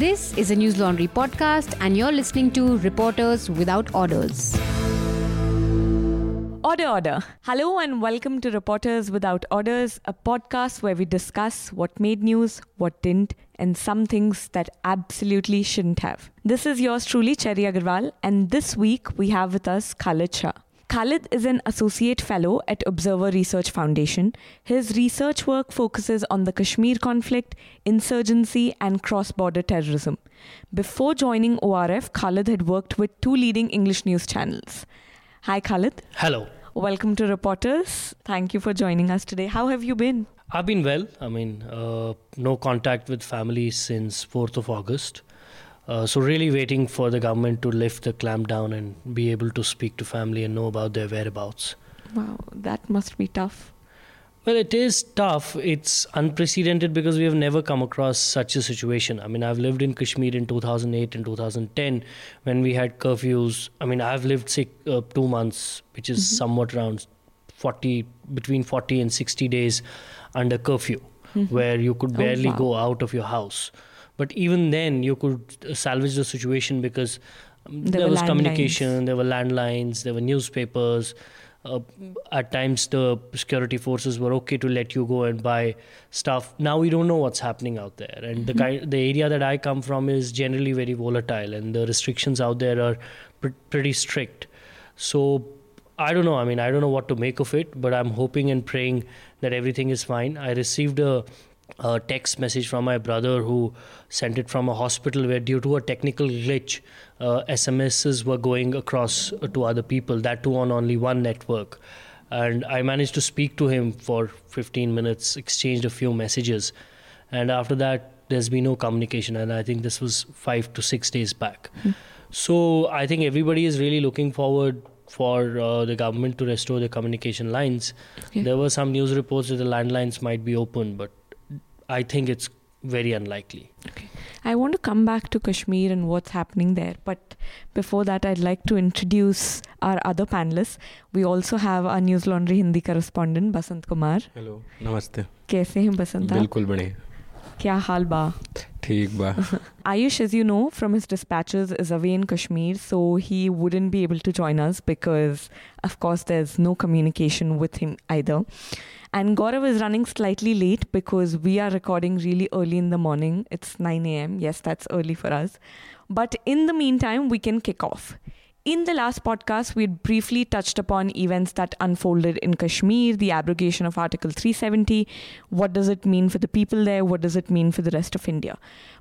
This is a Newslaundry podcast, and you're listening to Reporters Without Orders. Order, order. Hello, and welcome to Reporters Without Orders, a podcast where we discuss what made news, what didn't, and some things that absolutely shouldn't have. This is yours truly, Cherry Agarwal, and this week we have with us Khalid Shah. Khalid is an associate fellow at Observer Research Foundation. His research work focuses on the Kashmir conflict, insurgency, and cross border terrorism. Before joining ORF, Khalid had worked with two leading English news channels. Hi, Khalid. Hello. Welcome to Reporters. Thank you for joining us today. How have you been? I've been well. I mean, uh, no contact with family since 4th of August. Uh, so really waiting for the government to lift the clamp down and be able to speak to family and know about their whereabouts. Wow, that must be tough. Well, it is tough. It's unprecedented because we have never come across such a situation. I mean, I've lived in Kashmir in 2008 and 2010 when we had curfews. I mean, I've lived six, uh, two months, which is mm-hmm. somewhat around 40, between 40 and 60 days under curfew, mm-hmm. where you could barely oh, wow. go out of your house. But even then, you could salvage the situation because um, there, there was communication, there were landlines, there were newspapers. Uh, at times, the security forces were okay to let you go and buy stuff. Now we don't know what's happening out there, and mm-hmm. the kind, the area that I come from is generally very volatile, and the restrictions out there are pr- pretty strict. So I don't know. I mean, I don't know what to make of it, but I'm hoping and praying that everything is fine. I received a a text message from my brother who sent it from a hospital where due to a technical glitch uh, smss were going across uh, to other people that too on only one network and i managed to speak to him for 15 minutes exchanged a few messages and after that there's been no communication and i think this was 5 to 6 days back mm. so i think everybody is really looking forward for uh, the government to restore the communication lines. Okay. There were some news reports that the landlines might be open, but I think it's very unlikely. Okay. I want to come back to Kashmir and what's happening there, but before that, I'd like to introduce our other panelists. We also have our Newslaundry Hindi correspondent, Basant Kumar. Hello, namaste. Kaise hain Basant? बिल्कुल बढ़िया क्या हाल बा ठीक बा as you know from his dispatches, is away in Kashmir, so he wouldn't be able to join us because, of course, there's no communication with him either. And Gaurav is running slightly late because we are recording really early in the morning. It's 9 a.m. Yes, that's early for us. But in the meantime, we can kick off. In the last podcast, we had briefly touched upon events that unfolded in Kashmir, the abrogation of Article 370. What does it mean for the people there? What does it mean for the rest of India?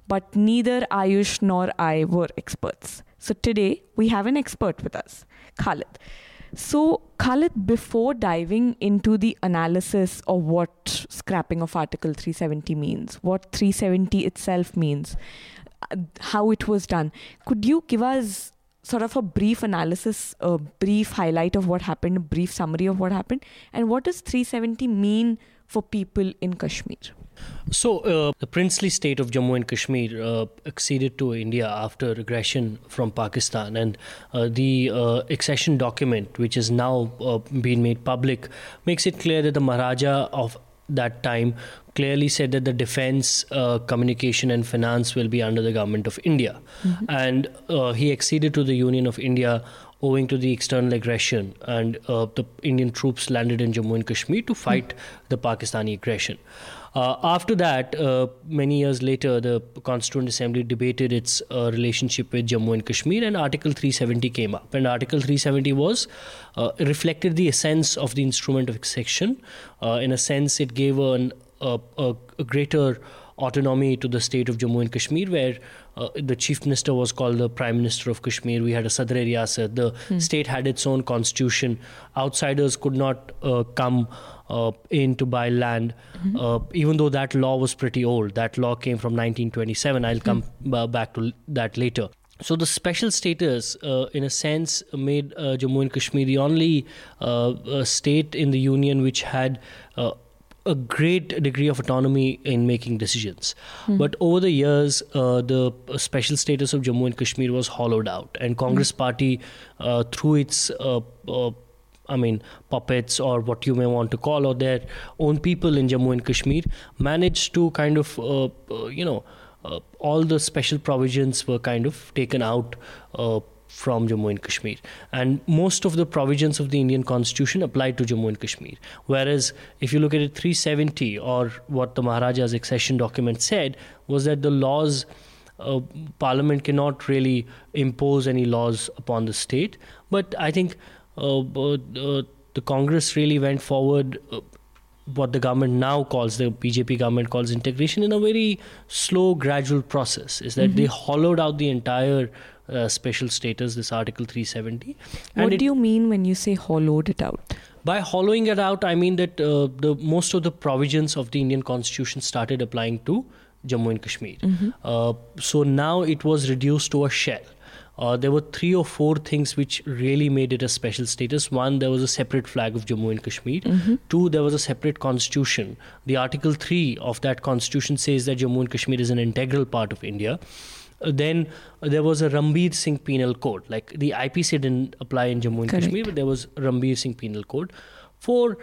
But neither Ayush nor I were experts. So today, we have an expert with us, Khalid. So, Khalid, before diving into the analysis of what scrapping of Article 370 means, what 370 itself means, uh, how it was done, could you give us sort of a brief analysis, a brief highlight of what happened, a brief summary of what happened, and what does 370 mean for people in Kashmir? So, uh, the princely state of Jammu and Kashmir uh, acceded to India after aggression from Pakistan, and uh, the uh, accession document, which is now uh, being made public, makes it clear that the Maharaja of that time clearly said that the defense, uh, communication, and finance will be under the government of India. Mm-hmm. And he acceded to the Union of India owing to the external aggression, and the Indian troops landed in Jammu and Kashmir to fight mm-hmm. the Pakistani aggression. Uh, after that, uh, many years later, the Constituent Assembly debated its uh, relationship with Jammu and Kashmir, and Article 370 came up. And Article 370 was uh, reflected the essence of the instrument of accession. Uh, in a sense, it gave an, a, a, a greater autonomy to the state of Jammu and Kashmir, where uh, the chief minister was called the prime minister of Kashmir. We had a Sadr Riyasat. The hmm. state had its own constitution. Outsiders could not uh, come uh, in to buy land, mm-hmm. Uh, even though that law was pretty old. That law came from 1927. I'll come mm. back to that later. So the special status, uh, in a sense, made uh, Jammu and Kashmir the only uh, state in the union which had uh, a great degree of autonomy in making decisions. Mm. But over the years, uh, the special status of Jammu and Kashmir was hollowed out, and Congress mm. Party, uh, through its I mean, puppets or what you may want to call, or their own people in Jammu and Kashmir, managed to kind of, uh, uh, you know, uh, all the special provisions were kind of taken out uh, from Jammu and Kashmir. And most of the provisions of the Indian constitution applied to Jammu and Kashmir. Whereas if you look at it 370 or what the Maharaja's accession document said was that the laws uh, parliament cannot really impose any laws upon the state but i think uh, uh, the congress really went forward uh, what the government now calls the BJP government calls integration in a very slow, gradual process. Is that mm-hmm. they hollowed out the entire uh, special status, this Article 370. What do you mean when you say hollowed it out? By hollowing it out, I mean that uh, the most of the provisions of the Indian Constitution started applying to Jammu and Kashmir. Mm-hmm. Uh, so now it was reduced to a shell. Uh, there were three or four things which really made it a special status. One, there was a separate flag of Jammu and Kashmir. Mm-hmm. Two, there was a separate constitution. The Article 3 of that constitution says that Jammu and Kashmir is an integral part of India. Then there was a Ranbir Singh Penal Code. Like the IPC didn't apply in Jammu and Correct. Kashmir, but there was Ranbir Singh Penal Code. Four,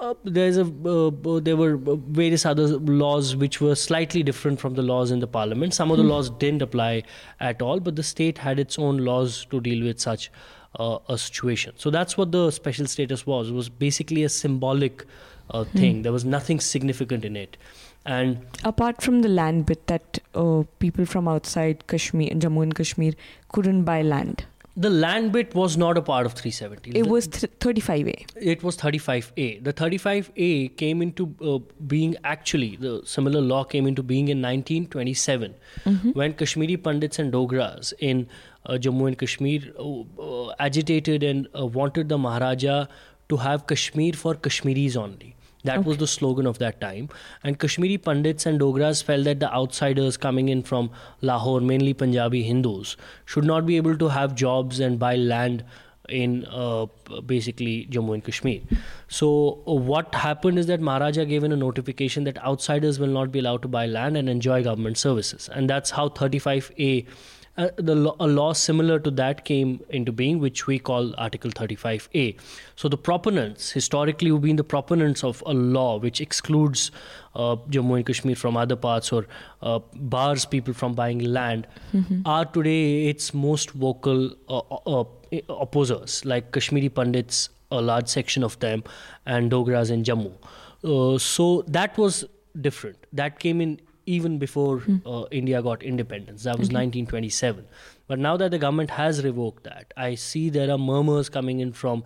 uh, there's a uh, uh, there were various other laws which were slightly different from the laws in the parliament. Some of the hmm. laws didn't apply at all, but the state had its own laws to deal with such uh, a situation. So that's what the special status was. It was basically a symbolic uh, thing. There was nothing significant in it. And apart from the land bit that uh, people from outside Kashmir, and Jammu and Kashmir, couldn't buy land the land bit was not a part of 370. It was th- 35A. It was 35A. The 35A came into uh, being actually, the similar law came into being in 1927 mm-hmm. when Kashmiri Pandits and Dogras in uh, Jammu and Kashmir uh, uh agitated and uh, wanted the Maharaja to have Kashmir for Kashmiris only. That okay. was the slogan of that time. And Kashmiri Pandits and Dogras felt that the outsiders coming in from Lahore, mainly Punjabi Hindus, should not be able to have jobs and buy land in uh, basically Jammu and Kashmir. So, uh, what happened is that Maharaja gave in a notification that outsiders will not be allowed to buy land and enjoy government services. And that's how 35A uh, the a law similar to that came into being, which we call Article 35A. So the proponents, historically, who've been the proponents of a law which excludes uh, Jammu and Kashmir from other parts or uh, bars people from buying land, mm-hmm. are today its most vocal uh, uh, uh, opposers, like Kashmiri Pandits, a large section of them, and Dogras in Jammu. so that was different. That came in even before mm. uh, India got independence. That was 1927. But now that the government has revoked that, I see there are murmurs coming in from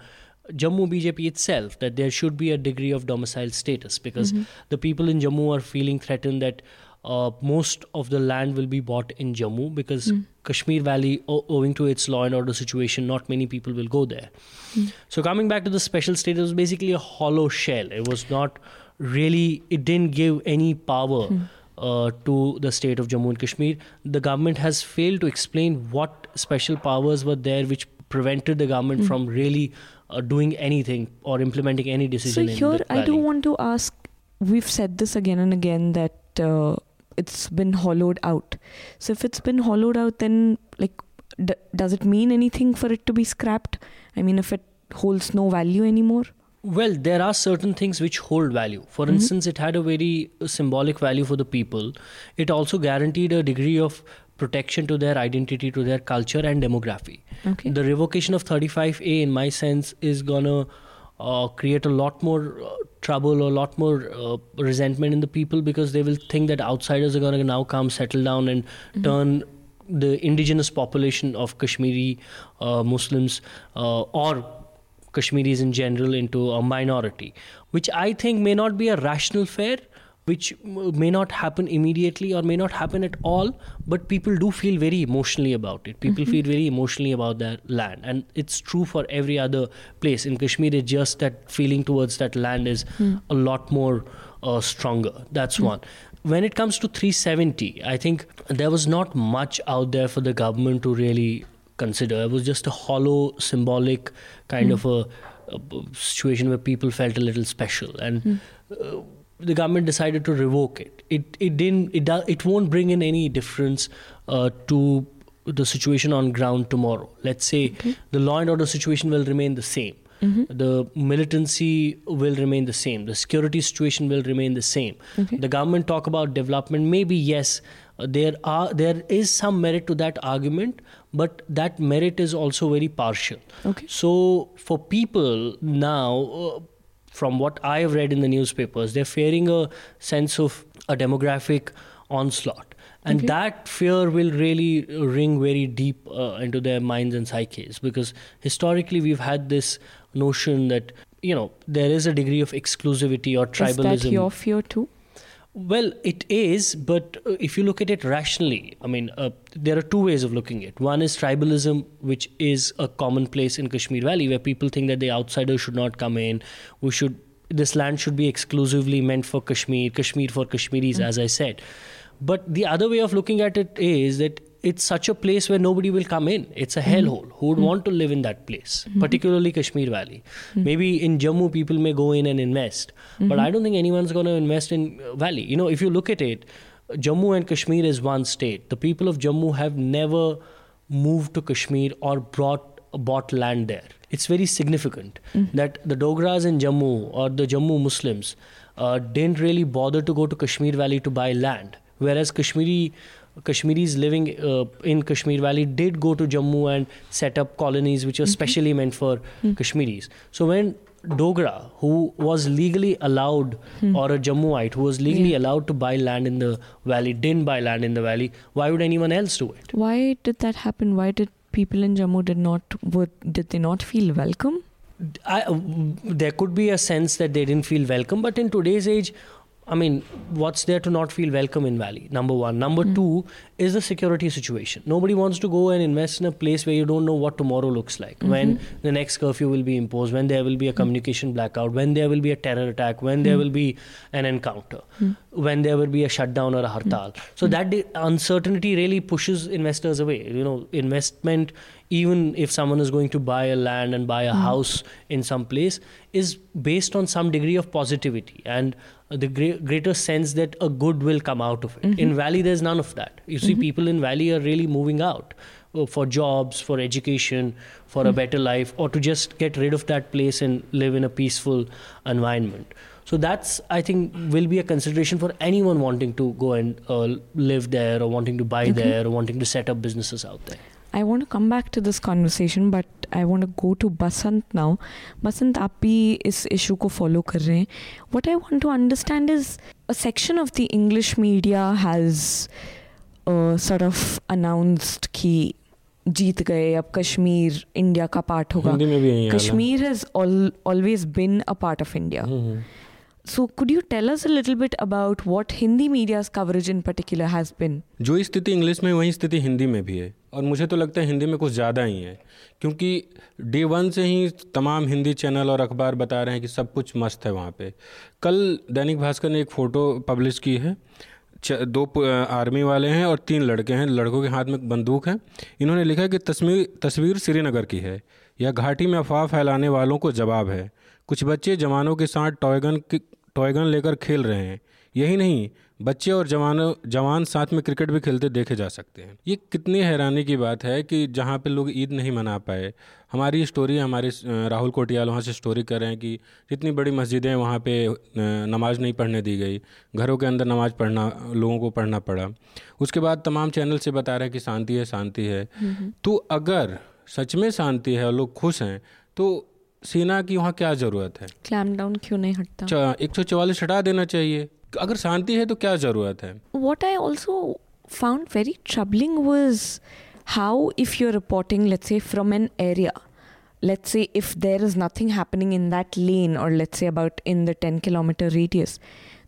Jammu BJP itself that there should be a degree of domicile status because mm-hmm. the people in Jammu are feeling threatened that uh, most of the land will be bought in Jammu because mm. Kashmir Valley, o- owing to its law and order situation, not many people will go there. Mm. So coming back to the special status, was basically a hollow shell. It was not really. It didn't give any power. Mm uh, to the state of Jammu and Kashmir. The government has failed to explain what special powers were there which prevented the government mm. from really uh, doing anything or implementing any decision. So here, I do want to ask. We've said this again and again that uh, it's been hollowed out. So if it's been hollowed out, then like, d- does it mean anything for it to be scrapped? I mean, if it holds no value anymore. Well, there are certain things which hold value. For mm-hmm. instance, it had a very symbolic value for the people. It also guaranteed a degree of protection to their identity, to their culture and demography. Okay. The revocation of 35A, in my sense, is gonna uh, create a lot more uh, trouble or a lot more uh, resentment in the people because they will think that outsiders are gonna now come, settle down, and mm-hmm. turn the indigenous population of Kashmiri uh, Muslims uh, or Kashmiris in general into a minority, which I think may not be a rational fear, which may not happen immediately or may not happen at all, but people do feel very emotionally about it. People mm-hmm. feel very emotionally about their land, and it's true for every other place. In Kashmir, it's just that feeling towards that land is mm. a lot more uh, stronger. That's mm. one when it comes to 370, I think there was not much out there for the government to really consider. It was just a hollow, symbolic kind mm. of a, a, situation where people felt a little special, and mm. uh, the government decided to revoke it. It it didn't it do, it won't bring in any difference uh, to the situation on ground tomorrow. Let's say okay. the law and order situation will remain the same. The militancy will remain the same. The security situation will remain the same. Okay. The government talk about development. Maybe yes, uh, there are there is some merit to that argument, but that merit is also very partial. Okay. So for people now, uh, from what I have read in the newspapers, they're fearing a sense of a demographic onslaught. And Okay. that fear will really ring very deep uh, into their minds and psyches because historically we've had this notion that you know there is a degree of exclusivity or tribalism. Is that your fear too? Well, it is, but uh, if you look at it rationally, I mean, uh, there are two ways of looking at it. One is tribalism, which is a commonplace in Kashmir Valley, where people think that the outsiders should not come in. We should, this land should be exclusively meant for Kashmir, Kashmir for Kashmiris, as I said. But the other way of looking at it is that it's such a place where nobody will come in. It's a hellhole. Who would want to live in that place, particularly Kashmir Valley? Maybe in Jammu, people may go in and invest, but I don't think anyone's going to invest in uh, Valley. You know, if you look at it, Jammu and Kashmir is one state. The people of Jammu have never moved to Kashmir or brought bought land there. It's very significant that the Dogras in Jammu or the Jammu Muslims uh, didn't really bother to go to Kashmir Valley to buy land, whereas Kashmiri Kashmiris living uh, in Kashmir Valley did go to Jammu and set up colonies which were mm-hmm. specially meant for mm-hmm. Kashmiris. So when Dogra, who was legally allowed, mm-hmm. or a Jammuite who was legally Yeah. allowed to buy land in the valley, didn't buy land in the valley, why would anyone else do it? Why did that happen? Why did people in Jammu did not would did they not feel welcome? I, there could be a sense that they didn't feel welcome, but in today's age, I mean, what's there to not feel welcome in Valley? Number one. Number hmm. two is the security situation. Nobody wants to go and invest in a place where you don't know what tomorrow looks like, mm-hmm. when the next curfew will be imposed, when there will be a hmm. communication blackout, when there will be a terror attack, when there hmm. will be an encounter, when there will be a shutdown or a hartal. So that di- uncertainty really pushes investors away. You know, investment even if someone is going to buy a land and buy a house in some place is based on some degree of positivity and the gre- greater sense that a good will come out of it. In valley there's none of that. You see people in valley are really moving out uh, for jobs for education for a better life or to just get rid of that place and live in a peaceful environment. So that's i think will be a consideration for anyone wanting to go and uh, live there or wanting to buy there or wanting to set up businesses out there I want to come back to this conversation, but I want to go to Basant now. Basant, आप भी इस issue को follow कर रहे हैं. What I want to understand is a section of the English media has uh, sort of announced कि जीत गए अब कश्मीर इंडिया का पार्ट होगा हिंदी में भी यही हाल है। Kashmir has al- always been a part of India. Hmm, So, could you tell us a little bit about what Hindi media's coverage in particular has been? जो स्थिति इंग्लिश में वही स्थिति हिंदी में भी है और मुझे तो लगता है हिंदी में कुछ ज़्यादा ही है, क्योंकि डे वन से ही तमाम हिंदी चैनल और अखबार बता रहे हैं कि सब कुछ मस्त है वहाँ पे। कल दैनिक भास्कर ने एक फ़ोटो पब्लिश की है दो आर्मी वाले हैं और तीन लड़के हैं, लड़कों के हाथ में बंदूक है। इन्होंने लिखा कि तस्वीर तस्वीर श्रीनगर की है, यह घाटी में अफवाह फैलाने वालों को जवाब है। कुछ बच्चे जवानों के साथ टॉयगन की, टॉयगन लेकर खेल रहे हैं यही नहीं बच्चे और जवानों जवान साथ में क्रिकेट भी खेलते देखे जा सकते हैं। ये कितनी हैरानी की बात है कि जहाँ पे लोग ईद नहीं मना पाए। हमारी स्टोरी हमारे राहुल कोटियाल वहाँ से स्टोरी कर रहे हैं कि जितनी बड़ी मस्जिदें हैं वहाँ पे अ, नमाज़ नहीं पढ़ने दी गई। घरों के अंदर नमाज़ पढ़ना लोगों को पढ़ना पड़ा। उसके बाद तमाम चैनल से बता रहे हैं कि शांति है शांति है। तो अगर सच में शांति है और लोग खुश हैं तो सेना की वहाँ क्या ज़रूरत है? Clamp down क्यों नहीं हटता? एक सौ चौवालीस हटा देना चाहिए। अगर शांति है तो क्या ज़रूरत है? What I also found very troubling was how if you reporting let's say from an area let's say if there is nothing happening in that lane or let say about in the ten kilometre radius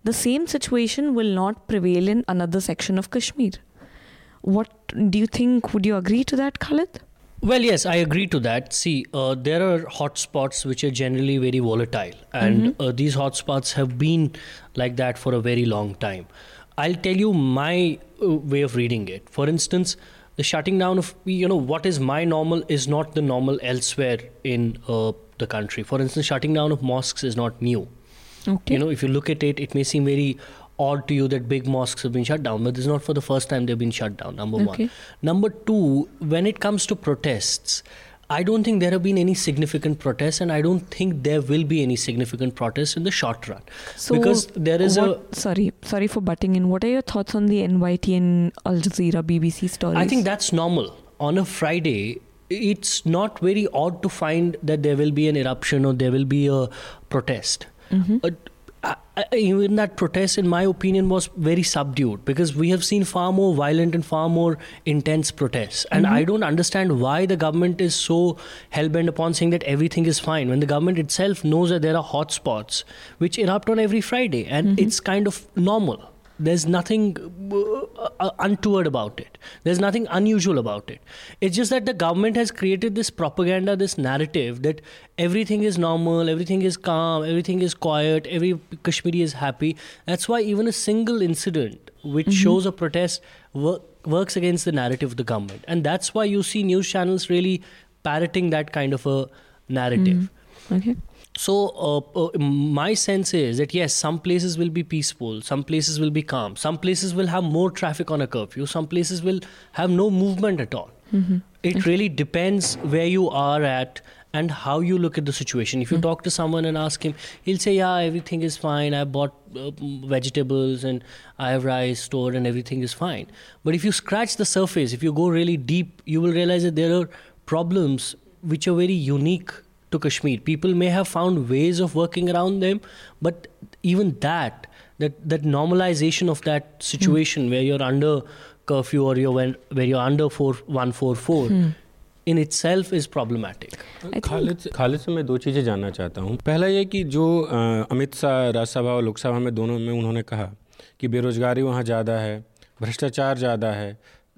the same situation will not prevail in another section of Kashmir what do you think would you agree to that Khalid Well, yes, I agree to that. See, uh, there are hotspots which are generally very volatile, and uh, these hotspots have been like that for a very long time. I'll tell you my uh, way of reading it. For instance, the shutting down of, you know, what is my normal is not the normal elsewhere in uh, the country. For instance, shutting down of mosques is not new. Okay. You know, if you look at it, it may seem very odd to you that big mosques have been shut down, but this is not for the first time they've been shut down. Number Okay. one. Number two, when it comes to protests, I don't think there have been any significant protests, and I don't think there will be any significant protests in the short run. So because there is what, sorry, sorry for butting in. What are your thoughts on the NYT and Al Jazeera BBC stories? I think that's normal. On a Friday, it's not very odd to find that there will be an eruption or there will be a protest. Mm-hmm. I- I- even that protest, in my opinion, was very subdued because we have seen far more violent and far more intense protests. And mm-hmm. I don't understand why the government is so hell bent upon saying that everything is fine when the government itself knows that there are hotspots which erupt on every Friday and mm-hmm. it's kind of normal. There's nothing uh, uh, untoward about it. There's nothing unusual about it. It's just that the government has created this propaganda, this narrative that everything is normal, everything is calm, everything is quiet, every Kashmiri is happy. That's why even a single incident which shows a protest wor- works against the narrative of the government. And that's why you see news channels really parroting that kind of a narrative. okay. So, uh, uh, my sense is that yes, some places will be peaceful, some places will be calm, some places will have more traffic on a curfew, some places will have no movement at all. It really depends where you are at and how you look at the situation. If you talk to someone and ask him, he'll say, Yeah, everything is fine. I bought uh, vegetables and I have rice stored and everything is fine. But if you scratch the surface, if you go really deep, you will realize that there are problems which are very unique to Kashmir. People may have found ways of working around them, but even that, that, that normalization of that situation mm. where you're under curfew or you're when, where you're under four, 144 in itself is problematic. think- Khalid से खालिद से मैं दो चीज़ें जानना चाहता हूँ पहला ये कि जो अ, अमित शाह राज्यसभा और लोकसभा में दोनों में उन्होंने कहा कि बेरोजगारी वहाँ ज़्यादा है भ्रष्टाचार ज़्यादा है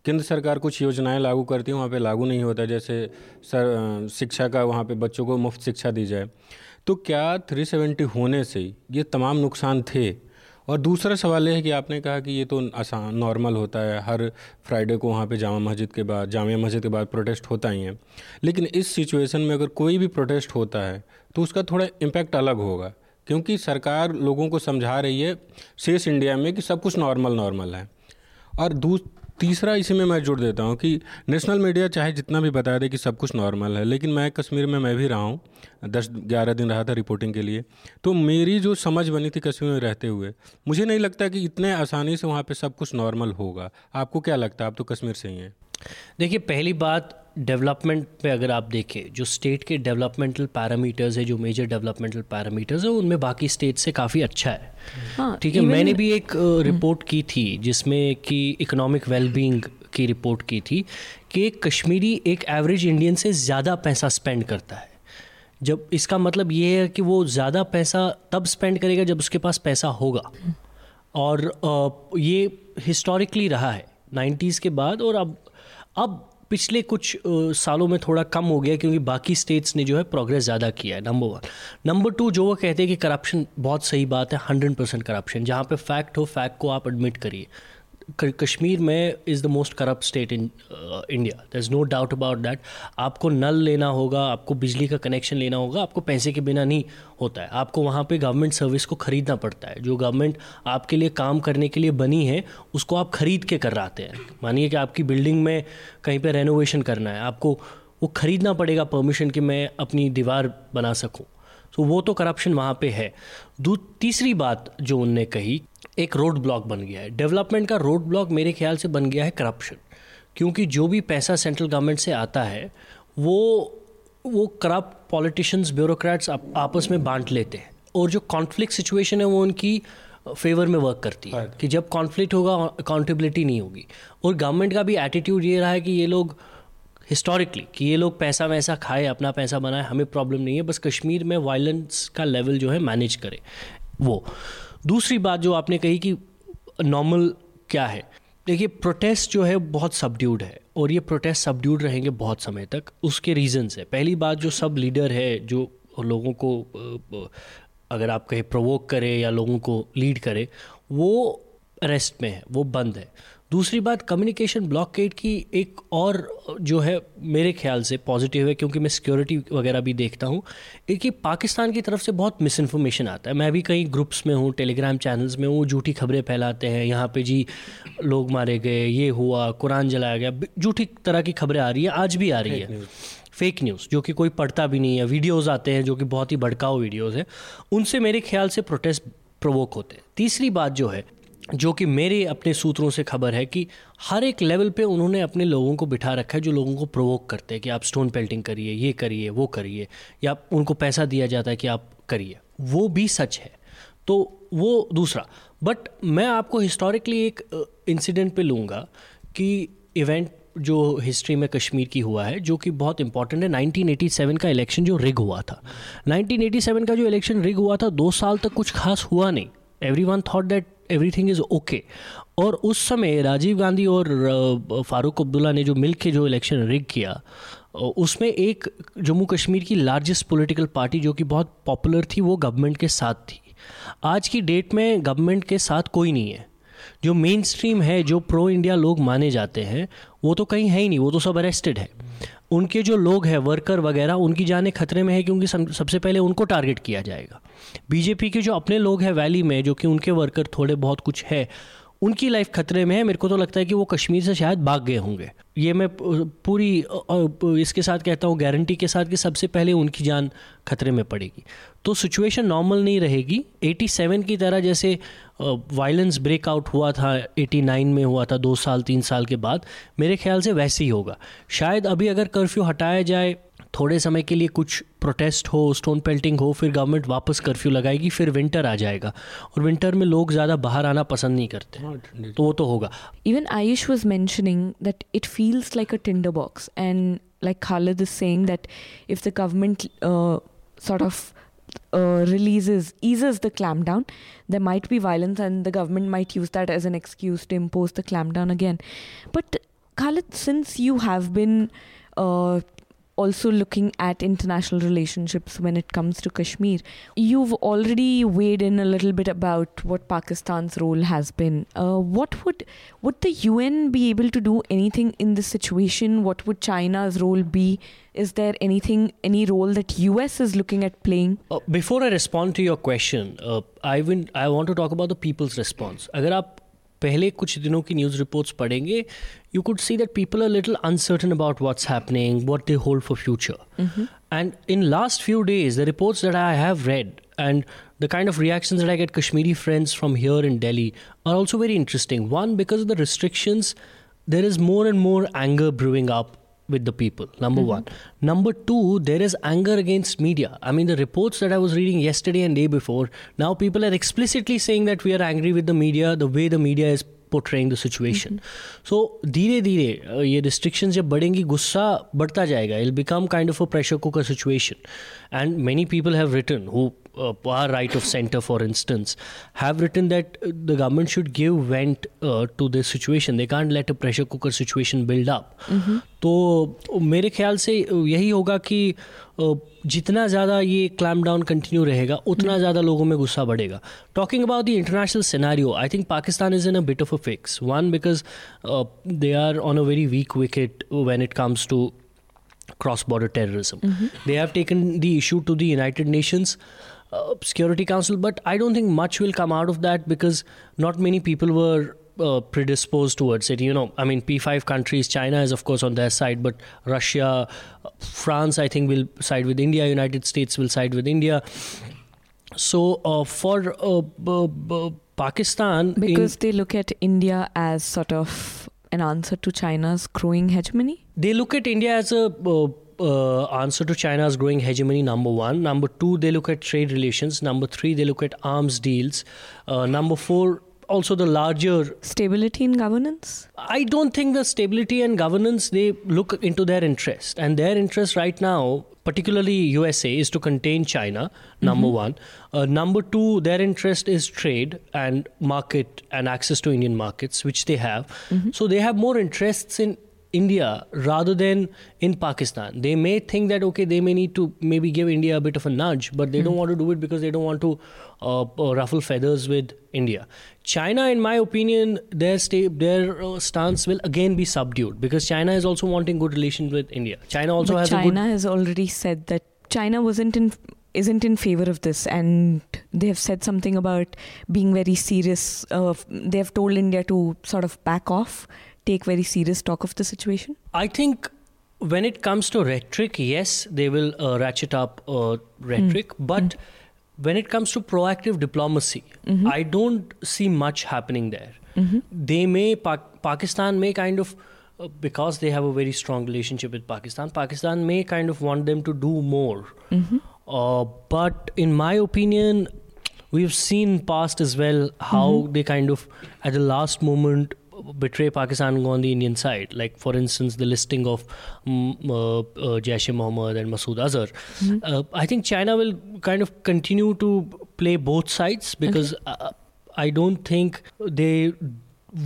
केंद्र सरकार कुछ योजनाएँ लागू करती है, वहाँ पे लागू नहीं होता, जैसे सर शिक्षा का वहाँ पे बच्चों को मुफ़्त शिक्षा दी जाए। तो क्या 370 होने से ये तमाम नुकसान थे? और दूसरा सवाल यह है कि आपने कहा कि ये तो आसान, नॉर्मल होता है, हर फ्राइडे को वहाँ पे जामा मस्जिद के बाद, जामिया मस्जिद के बाद प्रोटेस्ट होता ही है। लेकिन इस सिचुएशन में अगर कोई भी प्रोटेस्ट होता है तो उसका थोड़ा इम्पैक्ट अलग होगा, क्योंकि सरकार लोगों को समझा रही है, शेष इंडिया में कि सब कुछ नॉर्मल नॉर्मल है। और दूस तीसरा इसी में मैं जोड़ देता हूँ कि नेशनल मीडिया चाहे जितना भी बता दे कि सब कुछ नॉर्मल है, लेकिन मैं कश्मीर में मैं भी रहा हूँ, दस ग्यारह दिन रहा था रिपोर्टिंग के लिए तो मेरी जो समझ बनी थी कश्मीर में रहते हुए, मुझे नहीं लगता कि इतने आसानी से वहाँ पर सब कुछ नॉर्मल होगा। आपको क्या लगता है? आप तो कश्मीर से ही हैं। देखिए, पहली बात डेवलपमेंट पे अगर आप देखें जो स्टेट के डेवलपमेंटल पैरामीटर्स है जो मेजर डेवलपमेंटल पैरामीटर्स है उनमें बाकी स्टेट से काफ़ी अच्छा है। हाँ, ठीक है मैंने भी एक रिपोर्ट की थी जिसमें कि इकोनॉमिक वेलबींग की रिपोर्ट की थी कि एक कश्मीरी एक एवरेज इंडियन से ज़्यादा पैसा स्पेंड करता है। जब इसका मतलब ये है कि वो ज़्यादा पैसा तब स्पेंड करेगा जब उसके पास पैसा होगा। और ये हिस्टोरिकली रहा है 90s के बाद और अब अब पिछले कुछ सालों में थोड़ा कम हो गया क्योंकि बाकी स्टेट्स ने जो है प्रोग्रेस ज़्यादा किया है नंबर वन नंबर टू जो वो कहते हैं कि करप्शन बहुत सही बात है हंड्रेड परसेंट करप्शन जहाँ पे फैक्ट हो फैक्ट को आप एडमिट करिए. कश्मीर में is the most corrupt state in India there is no doubt about that आपको नल लेना होगा, आपको बिजली का कनेक्शन लेना होगा, आपको पैसे के बिना नहीं होता है। आपको वहाँ पे गवर्नमेंट सर्विस को ख़रीदना पड़ता है। जो गवर्नमेंट आपके लिए काम करने के लिए बनी है, उसको आप ख़रीद के कर आते हैं। मानिए कि आपकी बिल्डिंग में कहीं पर रेनोवेशन करना है, आपको वो ख़रीदना पड़ेगा परमिशन कि मैं अपनी दीवार बना सकूँ। तो वो तो करप्शन वहाँ पे है। दू, तीसरी बात जो उनने कही एक रोड ब्लॉक बन गया है। डेवलपमेंट का रोड ब्लॉक मेरे ख्याल से बन गया है करप्शन क्योंकि जो भी पैसा सेंट्रल गवर्नमेंट से आता है वो वो करप्ट पॉलिटिशियंस ब्यूरोक्रेट्स आप, आपस में बांट लेते हैं। और जो कॉन्फ्लिक्ट सिचुएशन है वो उनकी फेवर में वर्क करती है। कि जब कॉन्फ्लिक्ट होगा अकाउंटेबिलिटी नहीं होगी। और गवर्नमेंट का भी एटीट्यूड ये रहा है कि ये लोग हिस्टोरिकली कि ये लोग पैसा वैसा खाए अपना पैसा बनाए हमें प्रॉब्लम नहीं है बस कश्मीर में वायलेंस का लेवल जो है मैनेज करे। वो। दूसरी बात जो आपने कही कि नॉर्मल क्या है? देखिए प्रोटेस्ट जो है, बहुत सबड्यूड है और ये प्रोटेस्ट सबड्यूड रहेंगे बहुत समय तक। उसके रीजंस है। पहली बात, जो सब लीडर है, जो लोगों को अगर आप कहें प्रोवोक करें या लोगों को लीड करे, वो अरेस्ट में है, वो बंद है। दूसरी बात कम्युनिकेशन ब्लॉकेट की एक और जो है मेरे ख्याल से पॉजिटिव है क्योंकि मैं सिक्योरिटी वगैरह भी देखता हूँ। एक ये पाकिस्तान की तरफ़ से बहुत मिस इन्फॉर्मेशन आता है। मैं भी कई ग्रुप्स में हूँ टेलीग्राम चैनल्स में हूँ झूठी खबरें फैलाते हैं यहाँ पे जी लोग मारे गए ये हुआ कुरान जलाया गया झूठी तरह की खबरें आ रही है आज भी आ रही है। फेक न्यूज़ जो कि कोई पढ़ता भी नहीं है वीडियोज़ आते हैं जो कि बहुत ही भड़काऊ वीडियोज़ हैं। उनसे मेरे ख्याल से प्रोटेस्ट प्रोवोक होते हैं। तीसरी बात जो है जो कि मेरे अपने सूत्रों से खबर है कि हर एक लेवल पे उन्होंने अपने लोगों को बिठा रखा है, जो लोगों को प्रोवोक करते हैं कि आप स्टोन पेल्टिंग करिए, ये करिए, वो करिए, या उनको पैसा दिया जाता है कि आप करिए। वो भी सच है। तो वो दूसरा बट मैं आपको हिस्टोरिकली एक इंसिडेंट पे लूँगा कि इवेंट जो हिस्ट्री में कश्मीर की हुआ है, जो कि बहुत इंपॉर्टेंट है। 1987 का इलेक्शन जो रिग हुआ था। 1987 का जो इलेक्शन रिग हुआ था, दो साल तक कुछ खास हुआ नहीं। Everyone thought that everything is okay और उस समय राजीव गांधी और फारूक अब्दुल्ला ने जो मिल के जो इलेक्शन रिग किया उसमें एक जम्मू कश्मीर की लार्जेस्ट पॉलिटिकल पार्टी जो कि बहुत पॉपुलर थी, वो गवर्नमेंट के साथ थी। आज की डेट में गवर्नमेंट के साथ कोई नहीं है। जो मेन स्ट्रीम है, जो प्रो इंडिया लोग माने जाते हैं, वो तो कहीं है ही नहीं, वो तो सब अरेस्टेड है। उनके जो लोग हैं वर्कर वगैरह, उनकी जाने खतरे में है क्योंकि सबसे पहले उनको टारगेट किया जाएगा। बीजेपी के जो अपने लोग हैं वैली में, जो कि उनके वर्कर थोड़े बहुत कुछ है, उनकी लाइफ खतरे में है। मेरे को तो लगता है कि वो कश्मीर से शायद भाग गए होंगे। ये मैं पूरी इसके साथ कहता हूँ गारंटी के साथ कि सबसे पहले उनकी जान खतरे में पड़ेगी। तो सिचुएशन नॉर्मल नहीं रहेगी। 87 की तरह जैसे वायलेंस ब्रेकआउट हुआ था 89 में हुआ था, दो साल, तीन साल के बाद, मेरे ख्याल से वैसे ही होगा। शायद अभी अगर कर्फ्यू हटाया जाए थोड़े समय के लिए कुछ प्रोटेस्ट हो स्टोन पेल्टिंग हो फिर गवर्नमेंट वापस कर्फ्यू लगाएगी फिर विंटर आ जाएगा। और विंटर में लोग ज़्यादा बाहर आना पसंद नहीं करते। हाँ, तो वो तो होगा। Even Ayush was mentioning that it feels like a tinder box and like Khalid is saying that if the government sort of releases is the clamp down the might be violence and the government might use that as an excuse to impose the clamp down again but Khalid since you have been also looking at international relationships when it comes to Kashmir. You've already weighed in a little bit about what Pakistan's role has been. Uh, what would would the UN be able to do anything in this situation? What would China's role be? Is there anything, any role that US is looking at playing? Uh, before I respond to your question, uh, I, will, I want to talk about the people's response. अगर आप पहले कुछ दिनों की news reports पढ़ेंगे you could see that people are little uncertain about what's happening what they hold for future and in last few days the reports that I have read and the kind of reactions that I get Kashmiri friends from here in Delhi are also very interesting. One, because of the restrictions, there is more and more anger brewing up with the people number mm-hmm. one number two there is anger against media i mean the reports that i was reading yesterday and day before now people are explicitly saying that we are angry with the media the way the media is portraying the situation mm-hmm. so धीरे धीरे ये restrictions जब बढ़ेंगी गुस्सा बढ़ता जाएगा it'll become kind of a pressure cooker situation and many people have written who uh, our right of center, for instance, have written that uh, the government should give vent uh, to this situation. They can't let a pressure cooker situation build up. Mm-hmm. तो मेरे ख्याल से यही होगा कि जितना ज़्यादा ये क्लैम डाउन कंटिन्यू रहेगा उतना ज़्यादा लोगों में गुस्सा बढ़ेगा talking about the international scenario I think Pakistan is in a bit of a fix one because they are on a very weak wicket when it comes to cross border terrorism. Mm-hmm. They have taken the issue to the United Nations. Uh, Security Council, but I don't think much will come out of that because not many people were uh, predisposed towards it. You know, I mean, P5 countries, China is of course on their side, but Russia, France, I think will side with India. United States will side with India. So uh, for uh, Pakistan, because in, they look at India as sort of an answer to China's growing hegemony. They look at India as a uh, uh, answer to China's growing hegemony, number one. Number two, they look at trade relations. Number three, they look at arms deals. Uh, number four, also the larger stability in governance i don't think the stability and governance they look into their interest and their interest right now particularly usa is to contain china number mm-hmm. one uh, number two their interest is trade and market and access to indian markets which they have mm-hmm. so they have more interests in India rather than in Pakistan. They may think that okay, they may need to maybe give India a bit of a nudge, but they mm. don't want to do it because they don't want to uh, uh, ruffle feathers with India. China, in my opinion, their sta- their uh, stance will again be subdued because China is also wanting good relations with India. China also but has. China has already said that China wasn't in isn't in favor of this and they have said something about being very serious uh, they have told india to sort of back off take very serious stock of the situation? I think when it comes to rhetoric, yes, they will uh, ratchet up uh, rhetoric, but when it comes to proactive diplomacy, I don't see much happening there. They may, pa- Pakistan may kind of, uh, because they have a very strong relationship with Pakistan, Pakistan may kind of want them to do more. Uh, but in my opinion, we've seen past as well how they kind of, at the last moment, betray Pakistan on the Indian side. Like, for instance, the listing of mm, uh, uh, Jaish-e-Mohammed and Masood Azhar. Uh, I think China will kind of continue to play both sides because uh, I don't think they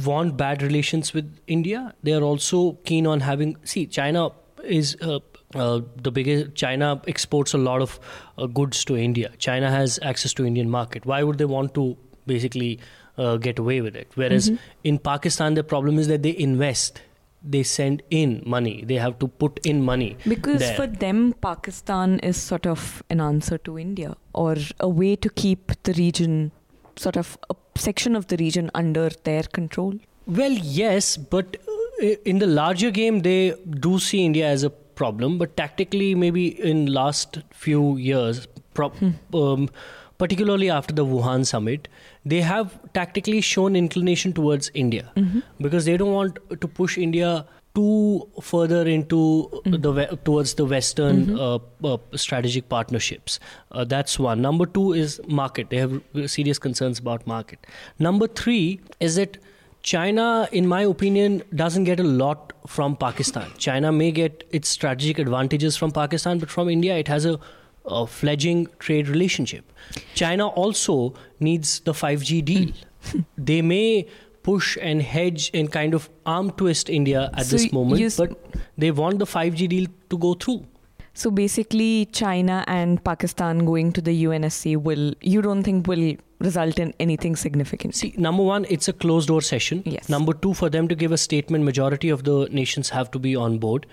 want bad relations with India. They are also keen on having. See, China is uh, uh, the biggest. China exports a lot of uh, goods to India. China has access to Indian market. Why would they want to basically uh, get away with it? Whereas in Pakistan, the problem is that they invest. They send in money. They have to put in money. Because there. for them, Pakistan is sort of an answer to India or a way to keep the region, sort of a section of the region under their control. Well, yes, but uh, in the larger game, they do see India as a problem. But tactically, maybe in last few years, pro- um, particularly after the Wuhan summit, they have tactically shown inclination towards India because they don't want to push India too further into the towards the Western uh, uh, strategic partnerships. Uh, that's one. Number two is market. They have serious concerns about market. Number three is that China, in my opinion, doesn't get a lot from Pakistan. China may get its strategic advantages from Pakistan, but from India, it has a, a fledgling trade relationship. China also needs the 5G deal. they may push and hedge and kind of arm twist India at So this moment, s- but they want the 5G deal to go through. So basically, China and Pakistan going to the UNSC will, you don't think will result in anything significant? See, number one, it's a closed door session. Yes. Number two, for them to give a statement, majority of the nations have to be on board.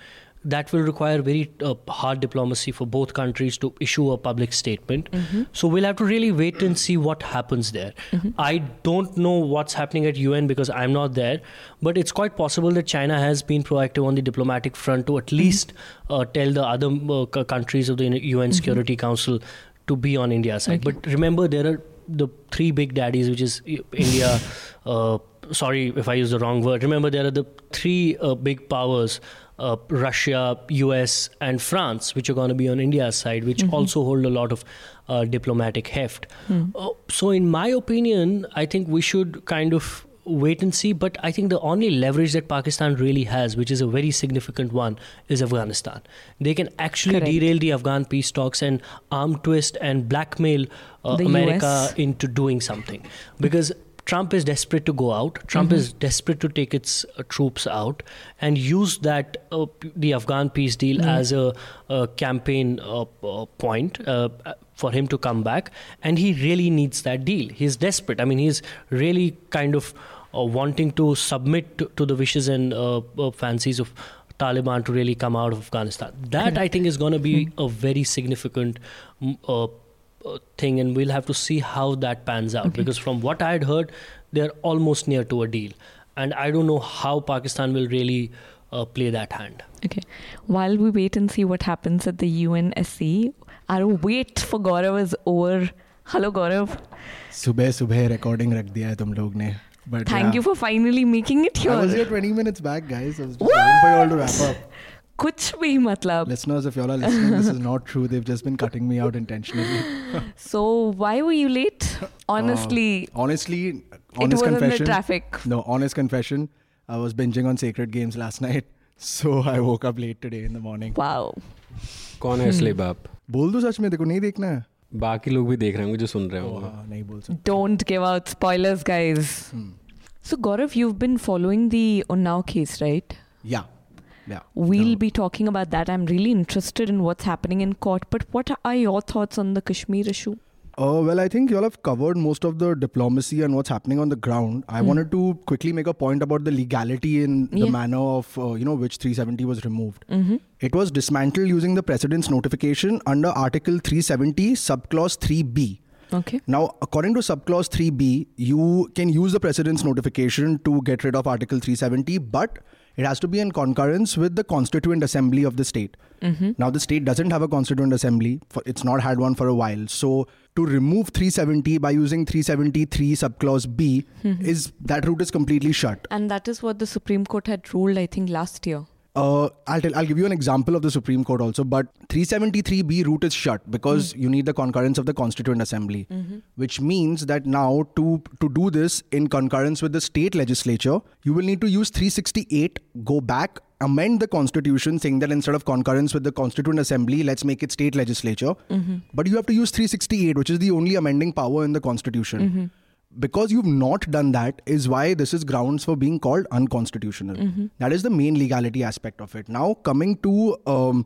That will require very uh, hard diplomacy for both countries to issue a public statement. So we'll have to really wait and see what happens there. I don't know what's happening at UN because I'm not there, but it's quite possible that China has been proactive on the diplomatic front to at least uh, tell the other uh, countries of the UN Security Council to be on India's side. But remember, there are the three big daddies, which is India. Uh, sorry if I use the wrong word. Remember, there are the three uh, big powers. Uh, Russia, US, and France, which are going to be on India's side, which also hold a lot of uh, diplomatic heft. Uh, so, in my opinion, I think we should kind of wait and see. But I think the only leverage that Pakistan really has, which is a very significant one, is Afghanistan. They can actually Correct. derail the Afghan peace talks and arm twist and blackmail uh, America US. into doing something because Trump is desperate to go out. Trump is desperate to take its uh, troops out and use that uh, p- the Afghan peace deal as a, a campaign uh, uh, point uh, for him to come back. And he really needs that deal. He's desperate. I mean, he's really kind of uh, wanting to submit to, to the wishes and uh, uh, fancies of Taliban to really come out of Afghanistan. That I think is going to be a very significant uh, uh, thing, and we'll have to see how that pans out. Because from what I had heard, they're almost near to a deal, and I don't know how Pakistan will really uh, play that hand. Okay. While we wait and see what happens at the UNSC, our wait for Gaurav is over. Hello, Gaurav. सुबह सुबह recording रख दिया है तुम लोग ने but Thank you for finally making it I was here. here 20 minutes back guys I was just waiting for you all to wrap up कुछ भी मतलब। Listeners if you are listening this is not true they have just been cutting me out intentionally so why were you late honestly honestly honest confession traffic no honest confession I was binging on secret games last night so I woke up late today in the morning wow कौन है इसलिए बाप? बोल दो सच में देखो नहीं देखना है। बाकी लोग भी देख रहे होंगे जो सुन रहे होंगे। oh, नहीं बोल सकते। Don't give out spoilers guys so Gaurav you have been following the Unnao case right yeah yeah We'll No. be talking about that. I'm really interested in what's happening in court. But what are your thoughts on the Kashmir issue? Uh, well, I think y'all have covered most of the diplomacy and what's happening on the ground. I wanted to quickly make a point about the legality in the manner of, uh, you know, which 370 was removed. Mm-hmm. It was dismantled using the President's notification under Article 370, Subclause 3B. Okay. Now, according to Subclause 3B, you can use the President's notification to get rid of Article 370, but it has to be in concurrence with the constituent assembly of the state. Mm-hmm. Now, the state doesn't have a constituent assembly, for, it's not had one for a while. So, to remove 370 by using 373 subclause B mm-hmm. is that route is completely shut. And that is what the Supreme Court had ruled, I think, last year. Uh, I'll tell, I'll give you an example of the Supreme Court also, but 373B route is shut because hmm. you need the concurrence of the Constituent Assembly, mm-hmm. which means that now to to do this in concurrence with the state legislature, you will need to use 368, go back, amend the constitution, saying that instead of concurrence with the Constituent Assembly, let's make it state legislature. Mm-hmm. But you have to use 368, which is the only amending power in the constitution mm-hmm. Because you've not done that is why this is grounds for being called unconstitutional. That is the main legality aspect of it. Now coming to um,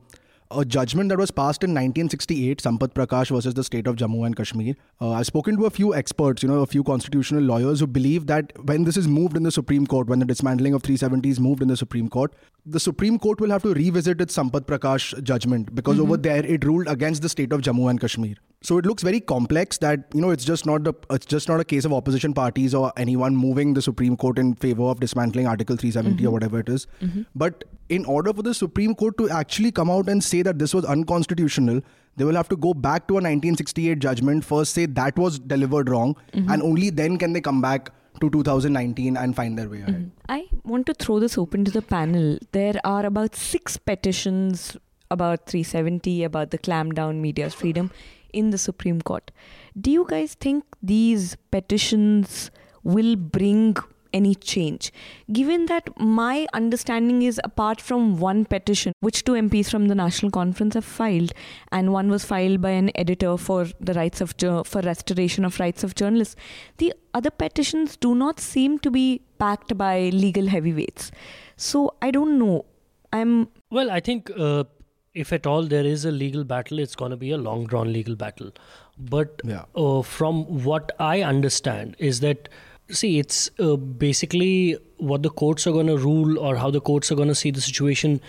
a judgment that was passed in 1968 sampath prakash versus the state of jammu and kashmir. Uh, i've spoken to a few experts you know a few constitutional lawyers who believe that when this is moved in the supreme court when the dismantling of 370 is moved in the supreme court the supreme court will have to revisit its sampath prakash judgment because over mm-hmm. there it ruled against the state of jammu and kashmir. So it looks very complex that you know it's just not the it's just not a case of opposition parties or anyone moving the Supreme Court in favor of dismantling Article 370 or mm-hmm. whatever it is. Mm-hmm. But in order for the Supreme Court to actually come out and say that this was unconstitutional, they will have to go back to a 1968 judgment, first say that was delivered wrong, mm-hmm. and only then can they come back to 2019 and find their way ahead. Mm-hmm. I want to throw this open to the panel. There are about six petitions about 370, about the clampdown media's freedom in the Supreme Court. Do you guys think these petitions will bring any change? Given that my understanding is apart from one petition, which two MPs from the National Conference have filed, and one was filed by an editor for the rights of for restoration of rights of journalists, the other petitions do not seem to be backed by legal heavyweights. So I don't know. I'm Well, I think uh, if at all there is a legal battle, it's going to be a long drawn legal battle. But Yeah. uh, from what I understand is that, see, it's uh, basically what the courts are going to rule or how the courts are going to see the situation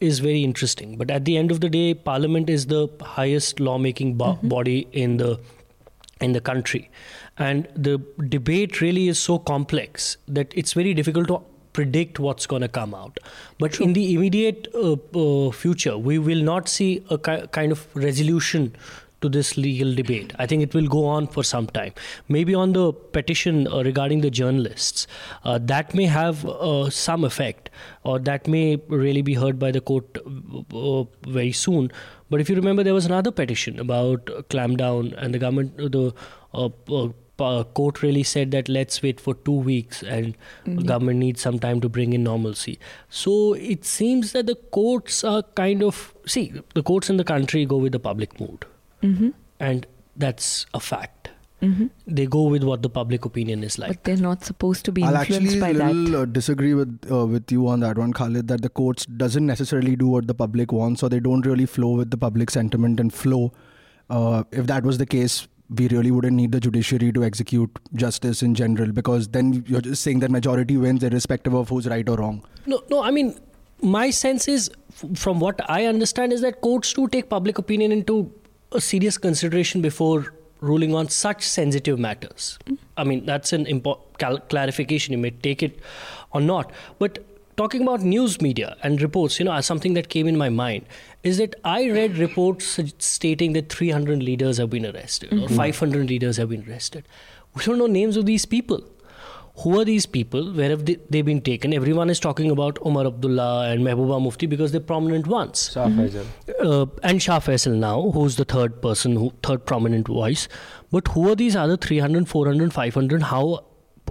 is very interesting. But at the end of the day, Parliament is the highest lawmaking bo- body in the in the country, and the debate really is so complex that it's very difficult to predict what's going to come out. But in the immediate uh, uh, future, we will not see a ki- kind of resolution to this legal debate. I think it will go on for some time. Maybe on the petition uh, regarding the journalists, uh, that may have uh, some effect, or that may really be heard by the court uh, very soon. But if you remember, there was another petition about uh, clampdown, and the government, the uh, uh, court really said that let's wait for two weeks, and government needs some time to bring in normalcy. So it seems that the courts are kind of see the courts in the country go with the public mood and that's a fact. They go with what the public opinion is like. but they're not supposed to be I'll influenced actually by little that. uh, disagree with uh, with you on that one, Khalid. That the courts doesn't necessarily do what the public wants, or they don't really flow with the public sentiment and flow. Uh, if that was the case, we really wouldn't need the judiciary to execute justice in general, because then you're just saying that majority wins, irrespective of who's right or wrong. No, no. I mean, my sense is, f- from what I understand, is that courts do take public opinion into a serious consideration before ruling on such sensitive matters. I mean, that's an impo- cal- clarification. You may take it or not, but. Talking about news media and reports, you know, something that came in my mind is that I read reports stating that 300 leaders have been arrested or mm-hmm. 500 leaders have been arrested. We don't know names of these people who are these people? Where have they, they been taken? Everyone is talking about Omar Abdullah and Mehbooba Mufti because they're prominent ones. Shah Faisal. Uh, and Shah Faisal now, who's the third person, who third prominent voice. But who are these other 300, 400, 500? How?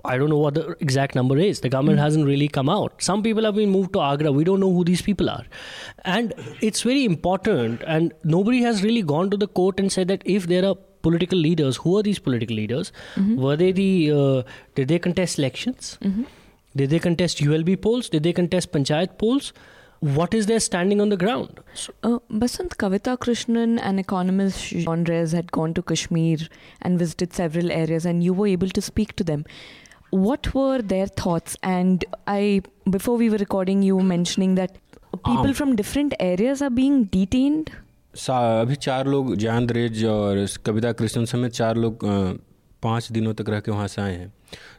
I don't know what the exact number is. The government hasn't really come out. Some people have been moved to Agra. We don't know who these people are. And it's very important. And nobody has really gone to the court and said that if there are political leaders, who are these political leaders? Were they the, uh, did they contest elections? Did they contest ULB polls? Did they contest Panchayat polls? What is their standing on the ground? Uh, Basant Kavita Krishnan an economist Drèze had gone to Kashmir and visited several areas, and you were able to speak to them. What were their thoughts? And I, before we were recording, you were mentioning that people Um. from different areas are being detained. अभी चार लोग जान raise और कविता कृष्णन समेत चार लोग पाँच दिनों तक रह के वहाँ से आए हैं।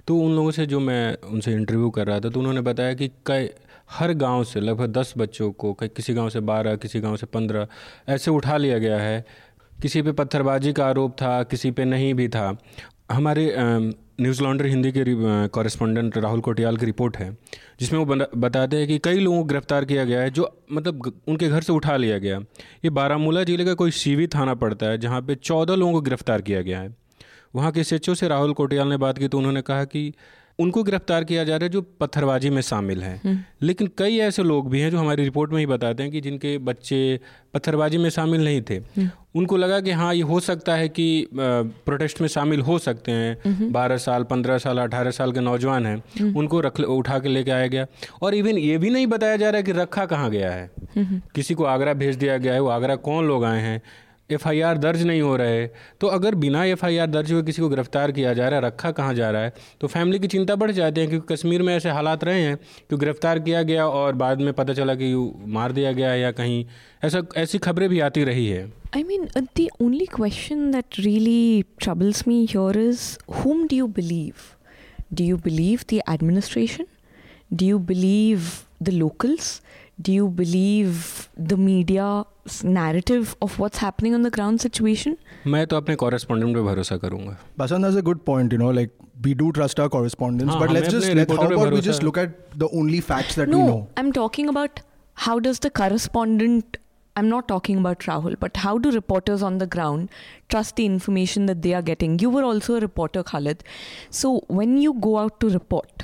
तो उन लोगों से जो मैं उनसे इंटरव्यू कर रहा था तो उन्होंने बताया कि कई, हर गाँव से लगभग दस बच्चों को, कई, किसी गाँव से बारह, किसी गाँव से पंद्रह, ऐसे उठा लिया गया है। किसी पे पत्थरबाजी का आरोप था, किसी पे नहीं भी था। हमारे न्यूज़ लॉन्ड्री हिंदी के कॉरेस्पॉन्डेंट राहुल कोटियाल की रिपोर्ट है, जिसमें वो बताते हैं कि कई लोगों को गिरफ़्तार किया गया है, जो मतलब उनके घर से उठा लिया गया। ये बारामूला ज़िले का कोई सीवी थाना पड़ता है, जहाँ पे चौदह लोगों को गिरफ़्तार किया गया है। वहाँ के एसएचओ से राहुल कोटियाल ने बात की तो उन्होंने कहा कि उनको गिरफ़्तार किया जा रहा है जो पत्थरबाजी में शामिल हैं। हम्म। लेकिन कई ऐसे लोग भी हैं जो हमारी रिपोर्ट में ही बताते हैं कि जिनके बच्चे पत्थरबाजी में शामिल नहीं थे। हम्म। उनको लगा कि हाँ ये हो सकता है कि प्रोटेस्ट में शामिल हो सकते हैं। हम्म। बारह साल पंद्रह साल अठारह साल के नौजवान हैं। उनको रख उठा के लेके आया गया। और इवन ये भी नहीं बताया जा रहा है कि रखा कहाँ गया है। किसी को आगरा भेज दिया गया है वो आगरा कौन लोग आए हैं? एफ़ आई आर दर्ज नहीं हो रहे तो अगर बिना एफ़ आई आर दर्ज हुए किसी को गिरफ़्तार किया जा रहा है, रखा कहाँ जा रहा है तो फैमिली की चिंता बढ़ जाती है क्योंकि कश्मीर में ऐसे हालात रहे हैं कि गिरफ़्तार किया गया और बाद में पता चला कि मार दिया गया या कहीं ऐसा, ऐसी खबरें भी आती रही है। I mean the only question that really troubles me your is whom do you believe do you believe the administration do you believe the locals do you believe the media narrative of what's happening on the ground situation? मैं तो अपने correspondent पे भरोसा करूँगा. Basan has a good point, you know, like we do trust our correspondents, but let's just let, how about we just look at the only facts that no, we know? I'm talking about how does the correspondent I'm not talking about Rahul, but how do reporters on the ground trust the information that they are getting? You were also a reporter, Khalid. So when you go out to report,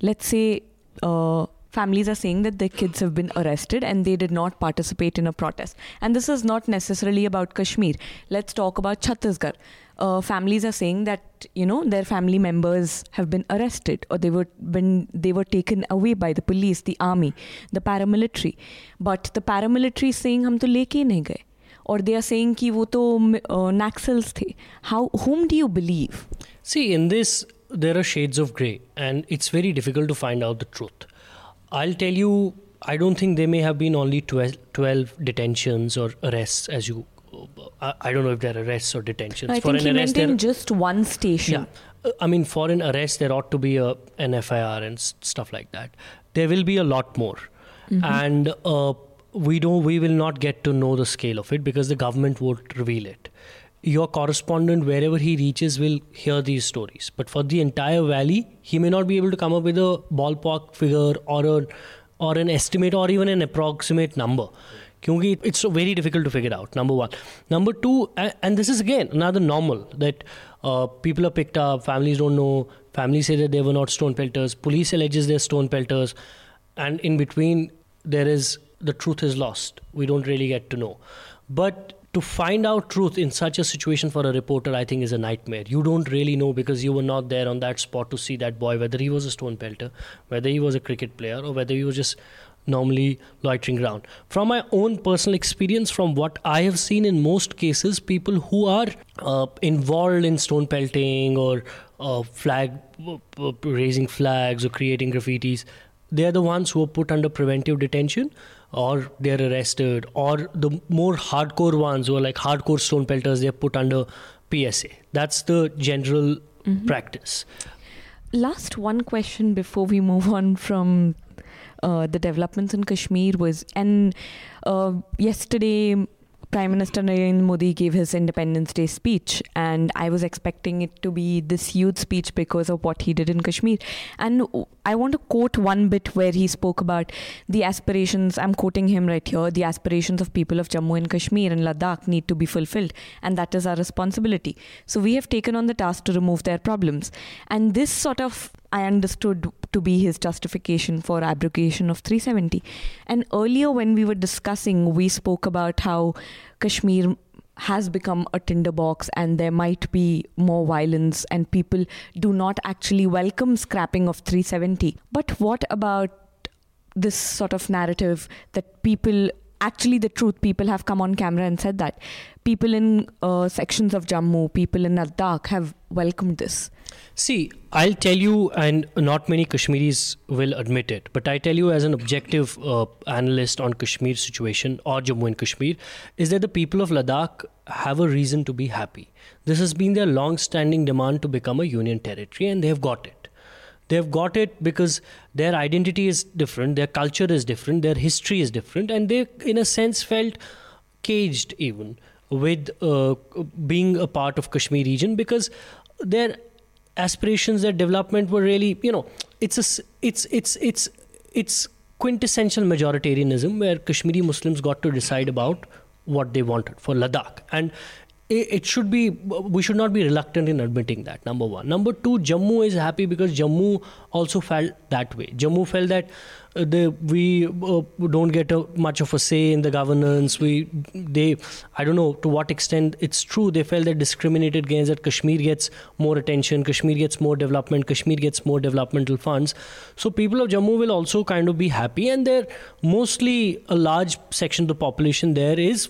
let's say uh, families are saying that their kids have been arrested and they did not participate in a protest. And this is not necessarily about Kashmir. Let's talk about Chhattisgarh. Uh, families are saying that you know their family members have been arrested or they were been they were taken away by the police, the army, the paramilitary. But the paramilitary is saying हम तो लेके ही नहीं गए. Or they are saying कि वो तो uh, Naxals थे. How whom do you believe? See, in this there are shades of grey, and it's very difficult to find out the truth. I'll tell you, I don't think there may have been only 12, 12 detentions or arrests as you. I, I, don't know if there are arrests or detentions. I for think an arrest, meant in just one station. Yeah. I mean, for an arrest, there ought to be a, an FIR and stuff like that. There will be a lot more. Mm-hmm. And uh, we don't we will not get to know the scale of it because the government won't reveal it your correspondent wherever he reaches will hear these stories. But for the entire valley he may not be able to come up with a ballpark figure or a or an estimate or even an approximate number. Because it's very difficult to figure out number one. Number two and this is again another normal that uh, people are picked up families don't know families say that they were not stone pelters police alleges they're stone pelters and in between there is the truth is lost. We don't really get to know. But to find out truth in such a situation for a reporter i think is a nightmare. You don't really know because you were not there on that spot to see that boy whether he was a stone pelter whether he was a cricket player or whether he was just normally loitering around. From my own personal experience from what i have seen in most cases people who are uh, involved in stone pelting or uh, flag uh, raising flags or creating graffitis they're the ones who are put under preventive detention or they're arrested, or the more hardcore ones who are like hardcore stone pelters, they're put under PSA. That's the general mm-hmm. practice. Last one question before we move on from uh, the developments in Kashmir was, and uh, yesterday Prime Minister Narendra Modi gave his Independence Day speech, and I was expecting it to be this huge speech because of what he did in Kashmir. And I want to quote one bit where he spoke about the aspirations. I'm quoting him right here. The aspirations of people of Jammu and Kashmir and Ladakh need to be fulfilled, and that is our responsibility. So we have taken on the task to remove their problems, and this sort of I understood to be his justification for abrogation of 370. And earlier, when we were discussing, we spoke about how Kashmir has become a tinderbox and there might be more violence and people do not actually welcome scrapping of 370. But what about this sort of narrative that people actually the truth people have come on camera and said that people in uh, sections of jammu people in ladakh have welcomed this See, I'll tell you, and not many Kashmiris will admit it, but I tell you as an objective uh, analyst on Kashmir situation or Jammu and Kashmir, is that the people of Ladakh have a reason to be happy. This has been their long standing demand to become a union territory, and they have got it. they've got it because their identity is different their culture is different their history is different and they in a sense felt caged even with uh, being a part of kashmir region because their aspirations their development were really you know it's a it's it's it's it's quintessential majoritarianism where kashmiri muslims got to decide about what they wanted for ladakh. And it should be we should not be reluctant in admitting that number one. Number two jammu is happy because jammu also felt that way. Jammu felt that uh, the, we uh, don't get a, much of a say in the governance. We they i don't know to what extent it's true. They felt that discriminated against that kashmir gets more attention kashmir gets more development kashmir gets more developmental funds. So people of jammu will also kind of be happy. And they're mostly a large section of the population there is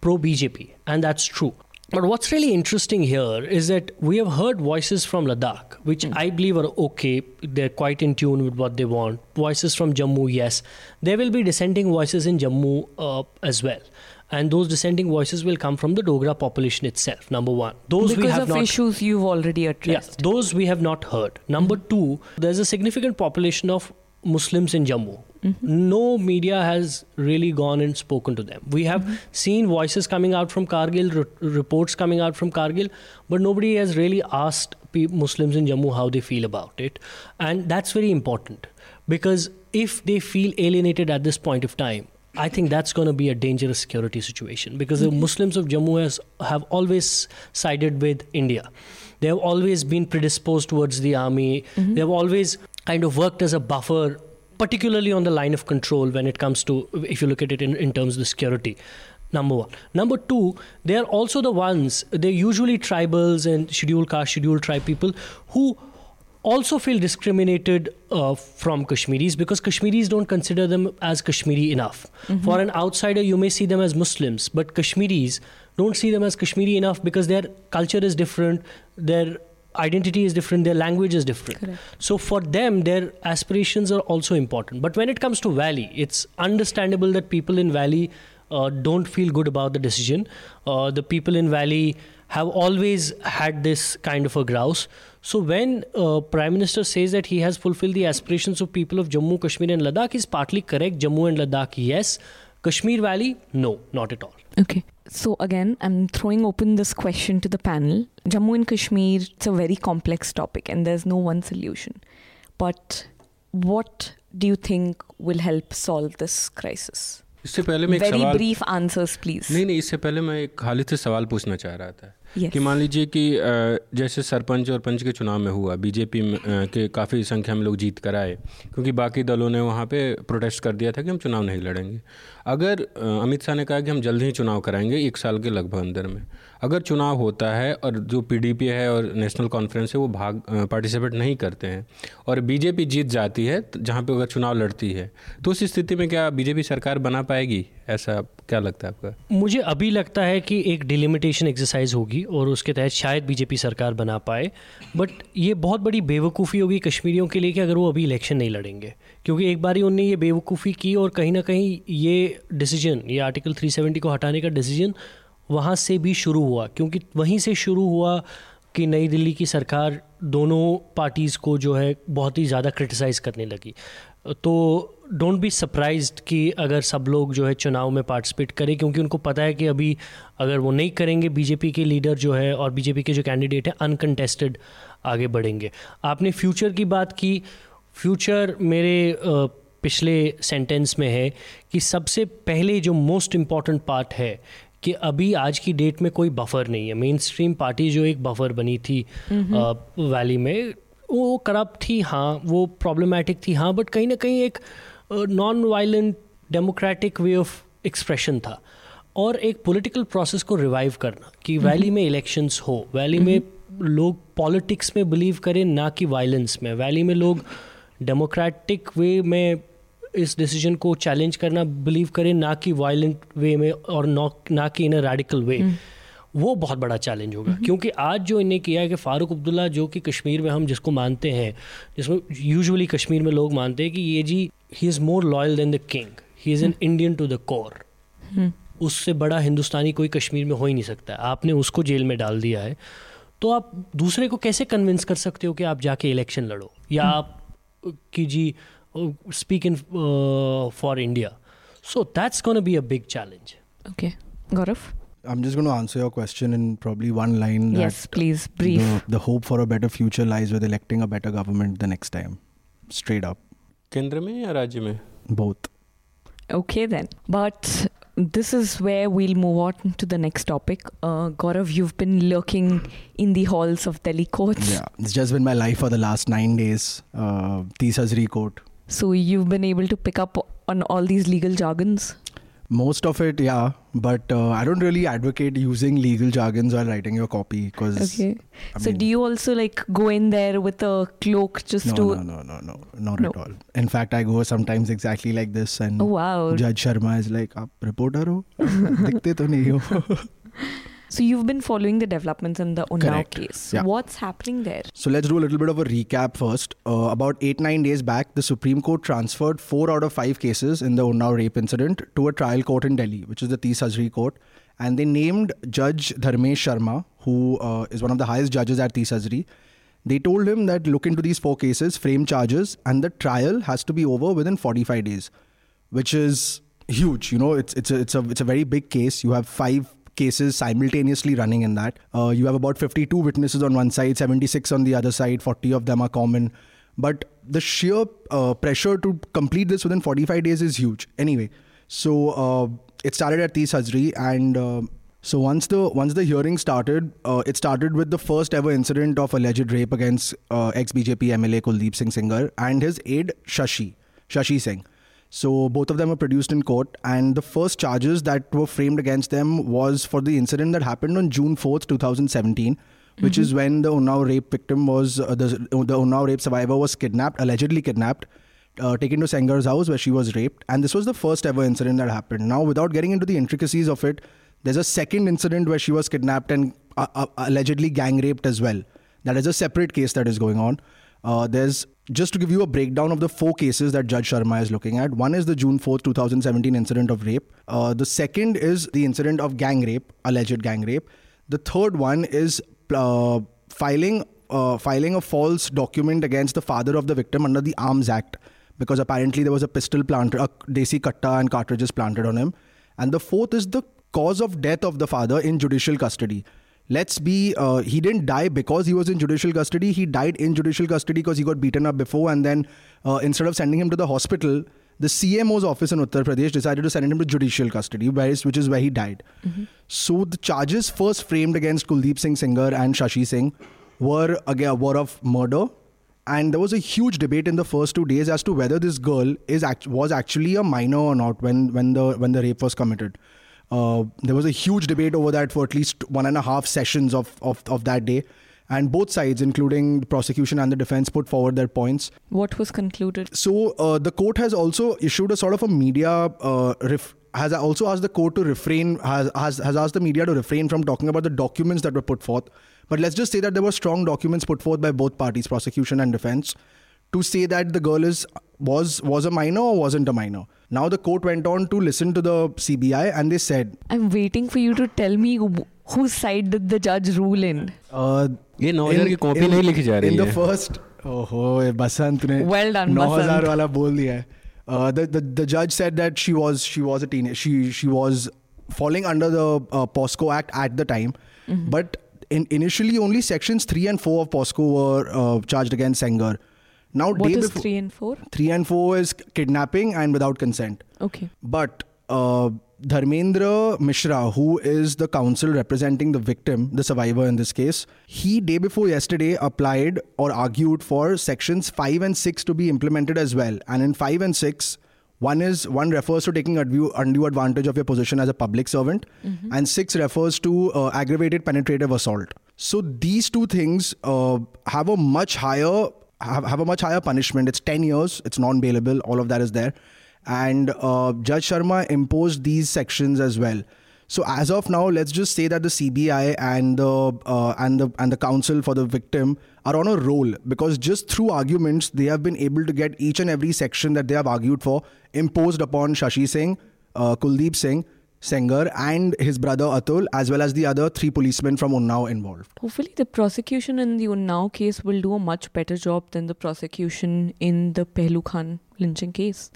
pro BJP, and that's true. But what's really interesting here is that we have heard voices from Ladakh, which mm. I believe are okay. They're quite in tune with what they want. Voices from Jammu, yes. There will be dissenting voices in Jammu uh, as well. And those dissenting voices will come from the Dogra population itself, number one. Those because we have of not, issues you've already addressed. Yeah, those we have not heard. Number mm. two, there's a significant population of Muslims in Jammu. Mm-hmm. No media has really gone and spoken to them. We have mm-hmm. seen voices coming out from Kargil, re- reports coming out from Kargil, but nobody has really asked Muslims in Jammu how they feel about it. And that's very important because if they feel alienated at this point of time, I think that's going to be a dangerous security situation because mm-hmm. the Muslims of Jammu has, have always sided with India. They have always been predisposed towards the army. Mm-hmm. They have always kind of worked as a buffer particularly on the line of control when it comes to, if you look at it in, in terms of the security. Number one. Number two, they are also the ones, they're usually tribals and scheduled caste, scheduled tribe people who also feel discriminated uh, from Kashmiris because Kashmiris don't consider them as Kashmiri enough. Mm-hmm. For an outsider, you may see them as Muslims, but Kashmiris don't see them as Kashmiri enough because their culture is different, their identity is different, their language is different. Correct. So for them, their aspirations are also important. But when it comes to Valley, it's understandable that people in Valley uh, don't feel good about the decision. Uh, the people in Valley have always had this kind of a grouse. So when uh, Prime Minister says that he has fulfilled the aspirations of people of Jammu, Kashmir, and Ladakh, is partly correct. Jammu and Ladakh, yes. Kashmir Valley, no, not at all. Okay. So again, I'm throwing open this question to the panel. Jammu and Kashmir, it's a very complex topic and there's no one solution. But what do you think will help solve this crisis? इससे पहले मैं Very brief answers, please. नहीं नहीं इससे पहले मैं एक खालिद से सवाल पूछना चाह रहा था yes. कि मान लीजिए कि जैसे सरपंच और पंच के चुनाव में हुआ, बीजेपी के काफ़ी संख्या में लोग जीत कर आए, क्योंकि बाकी दलों ने वहाँ पे प्रोटेस्ट कर दिया था कि हम चुनाव नहीं लड़ेंगे अगर अमित शाह ने कहा कि हम जल्द ही चुनाव कराएँगे एक साल के लगभग अंदर में अगर चुनाव होता है और जो पीडीपी है और नेशनल कॉन्फ्रेंस है, वो भाग पार्टिसिपेट नहीं करते हैं। और बीजेपी जीत जाती है जहाँ पे अगर चुनाव लड़ती है तो उस स्थिति में क्या बीजेपी सरकार बना पाएगी? ऐसा क्या लगता है आपका? मुझे अभी लगता है कि एक डिलिमिटेशन एक्सरसाइज होगी और उसके तहत शायद बीजेपी सरकार बना पाए। बट ये बहुत बड़ी बेवकूफ़ी होगी कश्मीरियों के लिए कि अगर वो अभी इलेक्शन नहीं लड़ेंगे। क्योंकि एक बार ही उनने ये बेवकूफ़ी की और कहीं ना कहीं ये डिसीज़न ये आर्टिकल 370 को हटाने का डिसीज़न वहाँ से भी शुरू हुआ, क्योंकि वहीं से शुरू हुआ कि नई दिल्ली की सरकार दोनों पार्टीज़ को जो है बहुत ही ज़्यादा क्रिटिसाइज़ करने लगी। तो डोंट बी सरप्राइज़ कि अगर सब लोग जो है चुनाव में पार्टिसिपेट करें, क्योंकि उनको पता है कि अभी अगर वो नहीं करेंगे बीजेपी के लीडर जो है और बीजेपी के जो कैंडिडेट हैं अनकंटेस्टेड आगे बढ़ेंगे। आपने फ्यूचर की बात की। फ्यूचर मेरे पिछले सेंटेंस में है कि सबसे पहले जो मोस्ट इंपॉर्टेंट पार्ट है कि अभी आज की डेट में कोई बफर नहीं है। मेन स्ट्रीम पार्टी जो एक बफर बनी थी वैली में वो करप्ट थी हाँ वो प्रॉब्लमेटिक थी हाँ बट कहीं ना कहीं एक non violent democratic way of expression था। और एक पॉलिटिकल प्रोसेस को रिवाइव करना कि वैली में इलेक्शंस हो वैली में लोग पॉलिटिक्स में बिलीव करें ना कि वायलेंस में। वैली में लोग डेमोक्रेटिक वे में इस डिसीज़न को चैलेंज करना बिलीव करें ना कि वायलेंट वे में और ना कि इन अ रेडिकल वे वो बहुत बड़ा चैलेंज होगा। क्योंकि आज जो इन्हें किया है कि फ़ारूक अब्दुल्ला जो कि कश्मीर में हम जिसको मानते हैं जिसमें यूजुअली कश्मीर में लोग मानते हैं कि ये जी he is more loyal than the king he is an Indian to the core उससे बड़ा हिंदुस्तानी कोई कश्मीर में हो ही नहीं सकता। आपने उसको जेल में डाल दिया है। तो आप दूसरे को कैसे कन्विंस कर सकते हो कि आप जाके इलेक्शन लड़ो? या आप कि जी Uh, speaking uh, for India. So that's going to be a big challenge. Okay, Gaurav. I'm just going to answer your question in probably one line. Yes, please, brief. The, the, hope for a better future lies with electing a better government the next time. Straight up. Kendra mein or Rajya mein? Both. Okay then. But this is where we'll move on to the next topic. Uh, Gaurav, you've been lurking in the halls of Delhi courts. Yeah, it's just been my life for the last nine days. Uh, Tis Hazari court, so you've been able to pick up on all these legal jargons? Most of it, yeah, but uh, I don't really advocate using legal jargons while writing your copy because. Okay. I so mean, do you also like go in there with a cloak just no, to? No, no, no, no, not no. at all. In fact, I go sometimes exactly like this, and oh, wow. Judge Sharma is like, a reporter ho, dikte to nahi ho." So you've been following the developments in the Unnao case. Yeah. What's happening there? So let's do a little bit of a recap first. Uh, about eight nine days back, the Supreme Court transferred four out of five cases in the Unnao rape incident to a trial court in Delhi, which is the Tis Hazari court, and they named Judge Dharmesh Sharma, who uh, is one of the highest judges at Tis Hazari. They told him that look into these four cases, frame charges, and the trial has to be over within 45 days, which is huge. You know, it's it's a it's a it's a very big case. You have five cases simultaneously running in that. Uh, you have about 52 witnesses on one side, 76 on the other side, 40 of them are common. But the sheer uh, pressure to complete this within 45 days is huge. Anyway, so uh, it started at Tis Hazari and. Uh, so once the once the hearing started, uh, it started with the first ever incident of alleged rape against uh, ex BJP MLA Kuldeep Singh Sengar and his aide Shashi Shashi Singh. So both of them were produced in court, and the first charges that were framed against them was for the incident that happened on June fourth, two thousand seventeen, which is when the Unnao rape victim was uh, the the Unnao rape survivor was kidnapped, allegedly kidnapped. Uh, taken to Sengar's house where she was raped, and this was the first ever incident that happened. Now, without getting into the intricacies of it, there's a second incident where she was kidnapped and uh, uh, allegedly gang raped as well. That is a separate case that is going on. Uh, there's just to give you a breakdown of the four cases that Judge Sharma is looking at. One is the June 4th, 2017 incident of rape. Uh, the second is the incident of gang rape, alleged gang rape. The third one is uh, filing uh, filing a false document against the father of the victim under the Arms Act because apparently there was a pistol planted, a desi katta and cartridges planted on him. And the fourth is the cause of death of the father in judicial custody. Let's be, uh, he didn't die because he was in judicial custody. He died in judicial custody because he got beaten up before. And then uh, instead of sending him to the hospital, the CMO's office in Uttar Pradesh decided to send him to judicial custody, which is where he died. So the charges first framed against Kuldeep Singh Sengar and Shashi Singh were again were of murder, and there was a huge debate in the first two days as to whether this girl is act- was actually a minor or not when when the when the rape was committed. Uh, there was a huge debate over that for at least one and a half sessions of, of, of that day. And both sides, including the prosecution and the defense, put forward their points. What was concluded? So uh, the court has also issued a sort of a media uh, ref- has also asked the court to refrain has, has has asked the media to refrain from talking about the documents that were put forth. But let's just say that there were strong documents put forth by both parties, prosecution and defense, to say that the girl is was was a minor or wasn't a minor. Now the court went on to listen to the CBI and they said, "I'm waiting for you to tell me whose side did the judge rule in." Uh, ये नौ हजार की copy नहीं लिखी जा रही है। In the first, ओहो बसंत ने well done, 9000 वाला बोल दिया है। Uh, the, the the judge said that she was she was a teenager. She she was falling under the uh, POCSO Act at the time, mm-hmm. but in, initially only sections 3 and 4 of POCSO were uh, charged against Sengar now What day is before, three and four? 3 and 4 is kidnapping and without consent Okay. but uh, Dharmendra Mishra, who is the counsel representing the victim, the survivor in this case, he day before yesterday applied or argued for sections 5 and 6 to be implemented as well. And in 5 and 6, one is one refers to taking undue, undue advantage of your position as a public servant, and six refers to uh, aggravated penetrative assault. So these two things uh, have a much higher have, have a much higher punishment. It's ten years. It's non-bailable. All of that is there and uh, Judge Sharma imposed these sections as well. So as of now, let's just say that the CBI and the uh, and the and the counsel for the victim are on a roll because just through arguments they have been able to get each and every section that they have argued for imposed upon Shashi Singh, uh, Kuldeep Singh, Sengar and his brother Atul, as well as the other three policemen from Unnao involved. Hopefully, the prosecution in the Unnao case will do a much better job than the prosecution in the Pehlu Khan lynching case.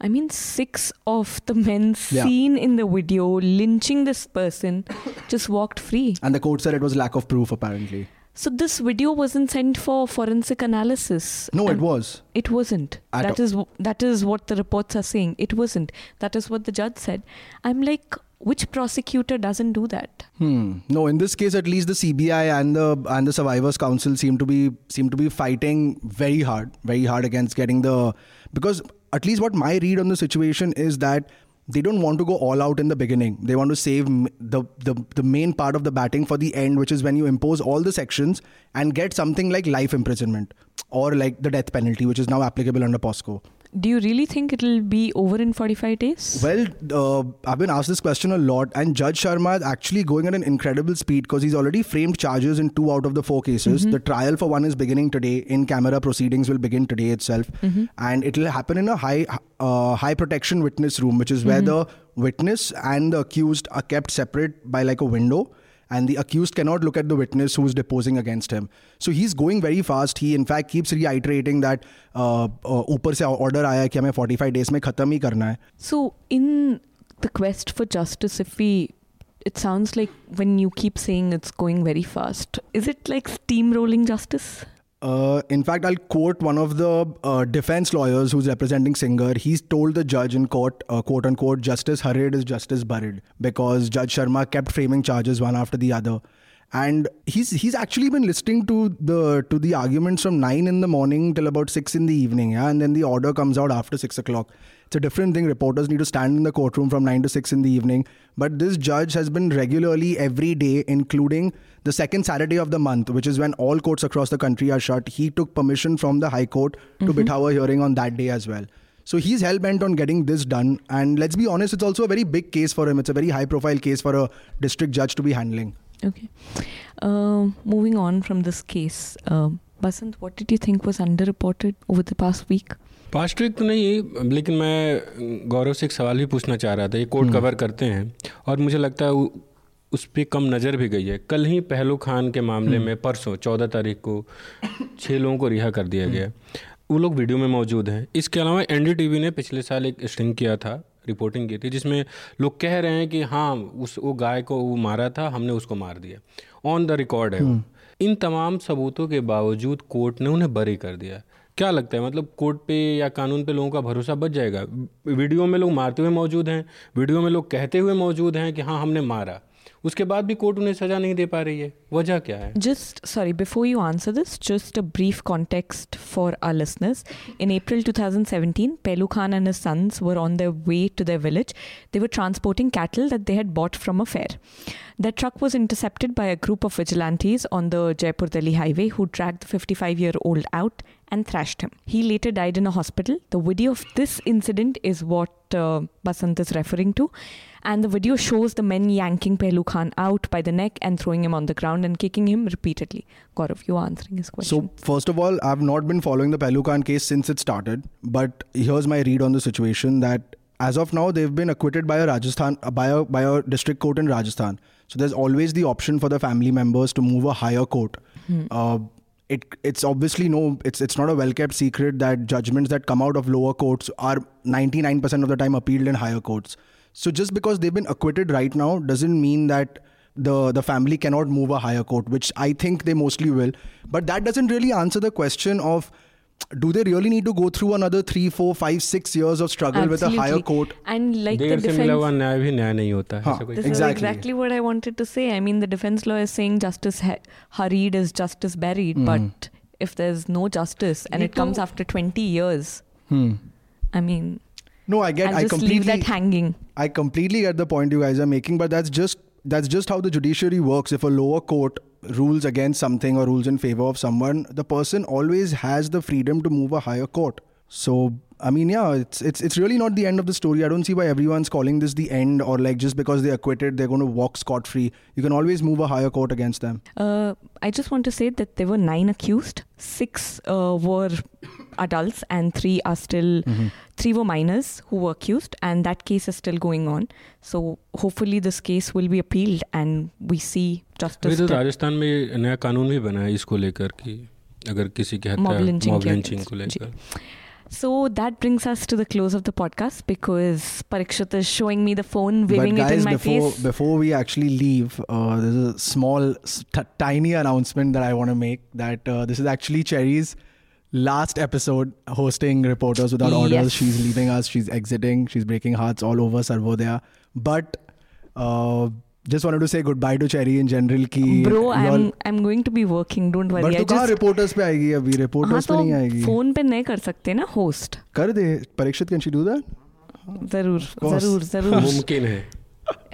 I mean, six of the men Yeah. seen in the video lynching this person just walked free. And the court said it was lack of proof, apparently. So, this video wasn't sent for forensic analysis. No, it was. It wasn't. At that all. is that is what the reports are saying. It wasn't. That is what the judge said. I'm like, which prosecutor doesn't do that? Hmm. No, in this case, at least the CBI and the and the Survivors Counsel seem to be seem to be fighting very hard, very hard against getting the because at least what my read on the situation is that they don't want to go all out in the beginning. They want to save the, the the main part of the batting for the end, which is when you impose all the sections and get something like life imprisonment or like the death penalty, which is now applicable under POCSO. Do you really think it'll be over in 45 days? Well, uh, I've been asked this question a lot, and Judge Sharma is actually going at an incredible speed because he's already framed charges in two out of the four cases. The trial for one is beginning today. In camera proceedings will begin today itself, and it will happen in a high uh, high protection witness room, which is where the witness and the accused are kept separate by like a window And the accused cannot look at the witness who is deposing against him. So he's going very fast. He, in fact, keeps reiterating that uh, uh, ऊपर से order आया है कि हमें 45 days में खत्म ही करना है. So, in the quest for justice, if we, it sounds like when you keep saying it's going very fast, is it like steamrolling justice? Uh, in fact, I'll quote one of the uh, defense lawyers who's representing Sengar. He's told the judge in court, uh, quote unquote, justice hurried is justice buried because Judge Sharma kept framing charges one after the other. And he's he's actually been listening to the to the arguments from nine in the morning till about six in the evening, yeah, and then the order comes out after six o'clock. It's a different thing. Reporters need to stand in the courtroom from nine to six in the evening. But this judge has been regularly every day, including the second Saturday of the month, which is when all courts across the country are shut. He took permission from the High Court to bithau a hearing on that day as well. So he's hell bent on getting this done. And let's be honest, it's also a very big case for him. It's a very high profile case for a district judge to be handling. Okay. Uh, moving on from this case, uh, Basant, what did you think was underreported over the past week? Past week तो नहीं लेकिन मैं गौरव से एक सवाल भी पूछना चाह रहा था। ये कोर्ट कवर करते हैं और मुझे लगता है उस पर कम नज़र भी गई है। कल ही पहलू खान के मामले में परसों चौदह तारीख को छः लोगों को रिहा कर दिया गया। वो लोग वीडियो में मौजूद हैं। इसके अलावा एन ने पिछले साल एक स्ट्रिंग किया था रिपोर्टिंग की थी जिसमें लोग कह रहे हैं कि हाँ उस वो गाय को वो मारा था हमने उसको मार दिया। ऑन द रिकॉर्ड है इन तमाम सबूतों के बावजूद कोर्ट ने उन्हें बरी कर दिया। क्या लगता है? मतलब कोर्ट पे या कानून पे लोगों का भरोसा बच जाएगा? वीडियो में लोग मारते हुए मौजूद हैं, वीडियो में लोग कहते हुए मौजूद हैं कि हाँ हमने मारा। उसके बाद भी कोर्ट उन्हें सजा नहीं दे पा रही है। वजह क्या है? Just sorry before you answer this just a brief context for our listeners in April 2017 Pehlu Khan and sons were on the way to the village they were transporting cattle that they had bought from a fair the truck was intercepted by a group of vigilantes on the Jaipur Delhi highway who track the fifty year old out and thrashed him. He later died in a hospital. The video of this incident is what uh, Basant is referring to. And the video shows the men yanking Pehlu Khan out by the neck and throwing him on the ground and kicking him repeatedly. Gaurav, you are answering his question. So, first of all, I've not been following the Pehlu Khan case since it started. But here's my read on the situation that as of now, they've been acquitted by a Rajasthan, by a, by a district court in Rajasthan. So, there's always the option for the family members to move a higher court. Uh, it, it's obviously no, it's it's not a well kept secret that judgments that come out of lower courts are 99% of the time appealed in higher courts. So just because they've been acquitted right now doesn't mean that the the family cannot move a higher court, which I think they mostly will. But that doesn't really answer the question of do they really need to go through another three, four, five, six years of struggle with a higher Absolutely. court? And like the देर से मिला हुआ defense. न्याय भी न्याय नहीं होता है हाँ, ऐसा कोई This Exactly. is exactly what I wanted to say. I mean, the defense lawyer is saying justice ha- hurried is justice buried, Hmm. but if there's no justice and ये it comes तो- after 20 years, Hmm. I mean, No, I get. I'll I just completely. leave that hanging. I completely get the point you guys are making, but that's just that's just how the judiciary works. If a lower court rules against something or rules in favor of someone, the person always has the freedom to move a higher court. So I mean, yeah, it's it's it's really not the end of the story. I don't see why everyone's calling this the end or like just because they're acquitted, they're going to walk scot free. You can always move a higher court against them. Uh, I just want to say that there were nine accused. Six uh, were adults, and three are still three were minors who were accused, and that case is still going on. So hopefully, this case will be appealed, and we see justice. अभी तो done. Rajasthan में नया कानून भी बना है इसको लेकर कि अगर किसी की हत्या Mob lynching mob के lynching against, को जी. लेकर So that brings us to the close of the podcast because Parikshit is showing me the phone, waving but it guys, in my before face. before we actually leave, uh, there's a small, s- t- tiny announcement that I want to make. That uh, this is actually Cherry's last episode hosting Reporters Without Orders. Yes. She's leaving us. She's exiting. She's breaking hearts all over Sarvodaya. But uh, just wanted to say goodbye to Cherry in general. Ki Bro, I'm I'm going to be working. Don't worry. but तू कहाँ पे आएगी अभी हाँ reporters पे तो नहीं आएगी फ़ोन पे नहीं कर सकते ना होस्ट कर दे Parikshit can she do that ज़रूर. ज़रूर ज़रूर मुमकिन है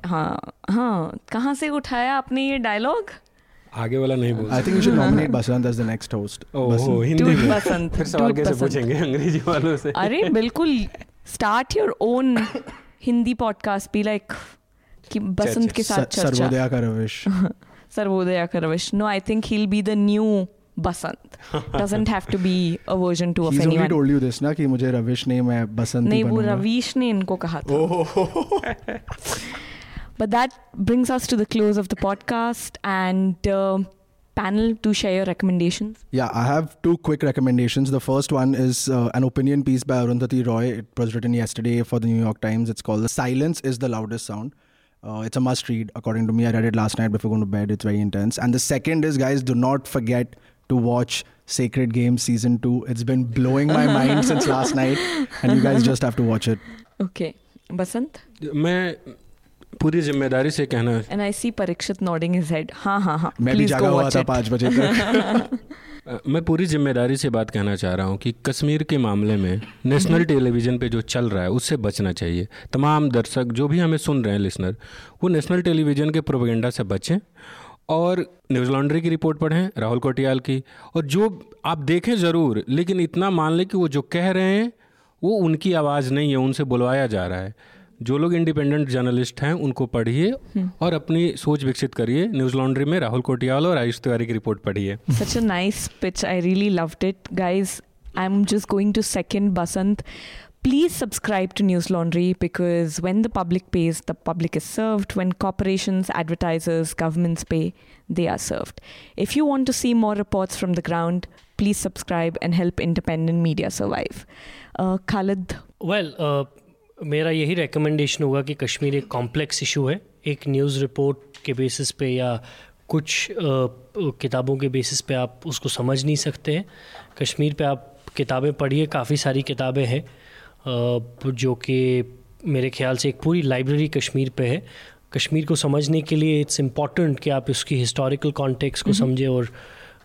हाँ हाँ कहाँ से उठाया आपने ये डायलॉग आगे वाला नहीं बोल I think you should nominate Basant as the next host ओहो हिंदी में। बसंत फिर सवाल कैसे पूछेंगे अंग्रेज़ी वालों से? अरे बिल्कुल start your own Hindi podcast be like कि बसंत के साथ चर्चा। सर्वोदया का रविश। सर्वोदया का Ravish. No I think he'll be the new Basant doesn't have to be a version two of He's only anyone. told you this ना कि मुझे रविश नहीं मैं बसंत नहीं वो। रवीश ने इनको कहा था। But that brings us to the close of the podcast and uh, panel to share your recommendations. Yeah, I have two quick recommendations. The first one is uh, an opinion piece by Arundhati Roy. It was written yesterday for the New York Times. It's called "The Silence Is the Loudest Sound." Uh, it's a must-read, according to me. I read it last night before going to bed. It's very intense. And the second is, guys, do not forget to watch Sacred Games season two. It's been blowing my mind since last night, and you guys just have to watch it. Okay. Basant? मैं पूरी ज़िम्मेदारी से कहना And I see Parikshit nodding his head. हाँ हाँ हाँ. मैं भी जागा हुआ था. पाँच बजे तक मैं पूरी ज़िम्मेदारी से बात कहना चाह रहा हूँ कि कश्मीर के मामले में नेशनल टेलीविज़न पे जो चल रहा है उससे बचना चाहिए तमाम दर्शक जो भी हमें सुन रहे हैं लिसनर वो नेशनल टेलीविज़न के प्रोपेगेंडा से बचें और न्यूज़ लॉन्ड्री की रिपोर्ट पढ़ें राहुल कोटियाल की और जो आप देखें ज़रूर लेकिन इतना मान लें कि वो जो कह रहे हैं वो उनकी आवाज़ नहीं है उनसे बुलवाया जा रहा है जो लोग इंडिपेंडेंट जर्नलिस्ट हैं उनको पढ़िए और अपनी सोच विकसित करिए। न्यूज़ लॉन्ड्री में राहुल कोटियाल और आयुष तिवारी की रिपोर्ट पढ़िए। Such a nice pitch I really loved it guys I am just going to second Basant please subscribe to Newslaundry because when the public pays the public is served when corporation advertisers governments pay they are serve if you want to see more reports from the ground please subscribe and help independent media survive Khalid well मेरा यही recommendation होगा कि कश्मीर एक complex issue है। एक news report के basis पे या कुछ किताबों के बेसिस पे आप उसको समझ नहीं सकते हैं। कश्मीर पे आप किताबें पढ़िए काफ़ी सारी किताबें हैं जो कि मेरे ख्याल से एक पूरी लाइब्रेरी कश्मीर पे है। कश्मीर को समझने के लिए इट्स इंपॉर्टेंट कि आप उसकी हिस्टोरिकल कॉन्टेक्स्ट को समझें और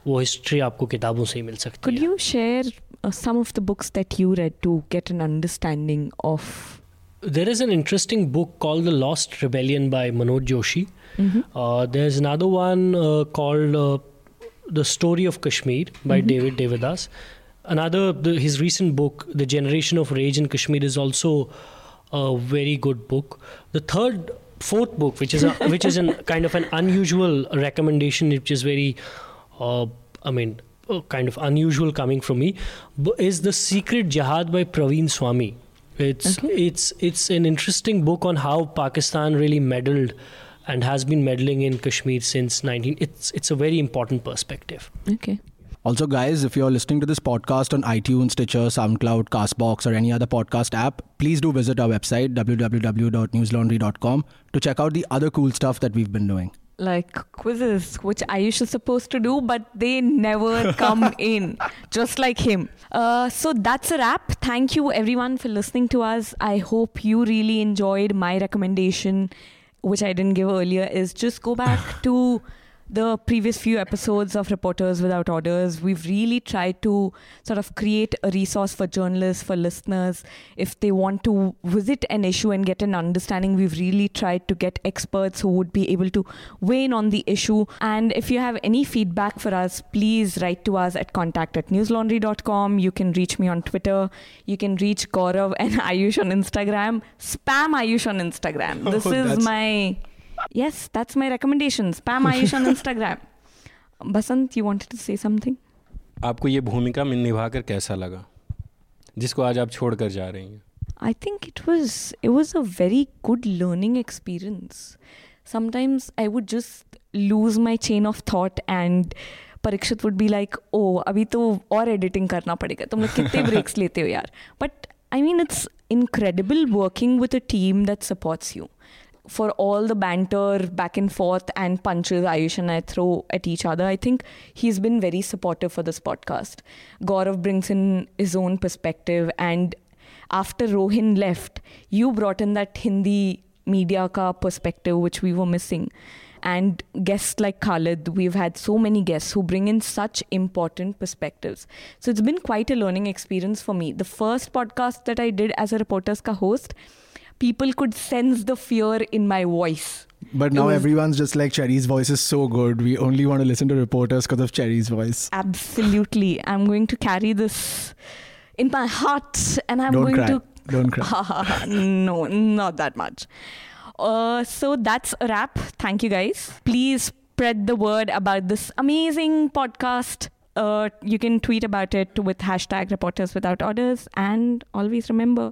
वो हिस्ट्री आपको किताबों से ही मिल सकती could है। share uh, some of the books that you read to get an understanding of? There is an interesting book called The Lost Rebellion by Manoj Joshi. Uh, there's another one uh, called uh, The Story of Kashmir by David Devadas. Another, the, his recent book, The Generation of Rage in Kashmir, is also a very good book. The third, fourth book, which is a, which is an kind of an unusual recommendation, which is very, uh, I mean, uh, kind of unusual coming from me, is The Secret Jihad by Praveen Swami. It's it's it's an interesting book on how Pakistan really meddled and has been meddling in Kashmir since 19 it's it's a very important perspective. Okay. Also, guys, if you're listening to this podcast on iTunes, Stitcher, SoundCloud, Castbox, or any other podcast app, please do visit our website, www.newslaundry.com, to check out the other cool stuff that we've been doing. Like quizzes, which Ayush is supposed to do, but they never come in, just like him. Uh, so that's a wrap. Thank you, everyone, for listening to us. I hope you really enjoyed my recommendation, which I didn't give earlier, is just go back to the previous few episodes of Reporters Without Orders, we've really tried to sort of create a resource for journalists, for listeners. If they want to visit an issue and get an understanding, we've really tried to get experts who would be able to weigh in on the issue. And if you have any feedback for us, please write to us at contact at newslaundry.com. You can reach me on Twitter. You can reach Gaurav and Ayush on Instagram. Spam Ayush on Instagram. Oh, this Oh, is my Yes, that's my recommendation. Spam Ayush on Instagram. Basant, you wanted to say something? आपको ये भूमिका में निभाकर कैसा लगा जिसको आज आप छोड़ कर जा रही हैं I think it was it was a very good learning experience. Sometimes I would just lose my chain of thought and Parikshit would be like, "Oh, अभी तो और editing करना पड़ेगा. तुम लोग कितने breaks लेते हो यार?" But I mean, it's incredible working with a team that supports you. for all the banter back and forth and punches Ayush and I throw at each other, I think he's been very supportive for this podcast. Gaurav brings in his own perspective and after Rohin left, you brought in that Hindi media ka perspective which we were missing. And guests like Khalid, we've had so many guests who bring in such important perspectives. So it's been quite a learning experience for me. The first podcast that I did as a reporter's host, people could sense the fear in my voice. But now was- everyone's just like Cherry's voice is so good. We only want to listen to reporters because of Cherry's voice. Absolutely. I'm going to carry this in my heart and I'm Don't going cry. to Don't cry. no, not that much. Uh, so that's a wrap. Thank you guys. Please spread the word about this amazing podcast. Uh, you can tweet about it with hashtag reporters without orders. And always remember,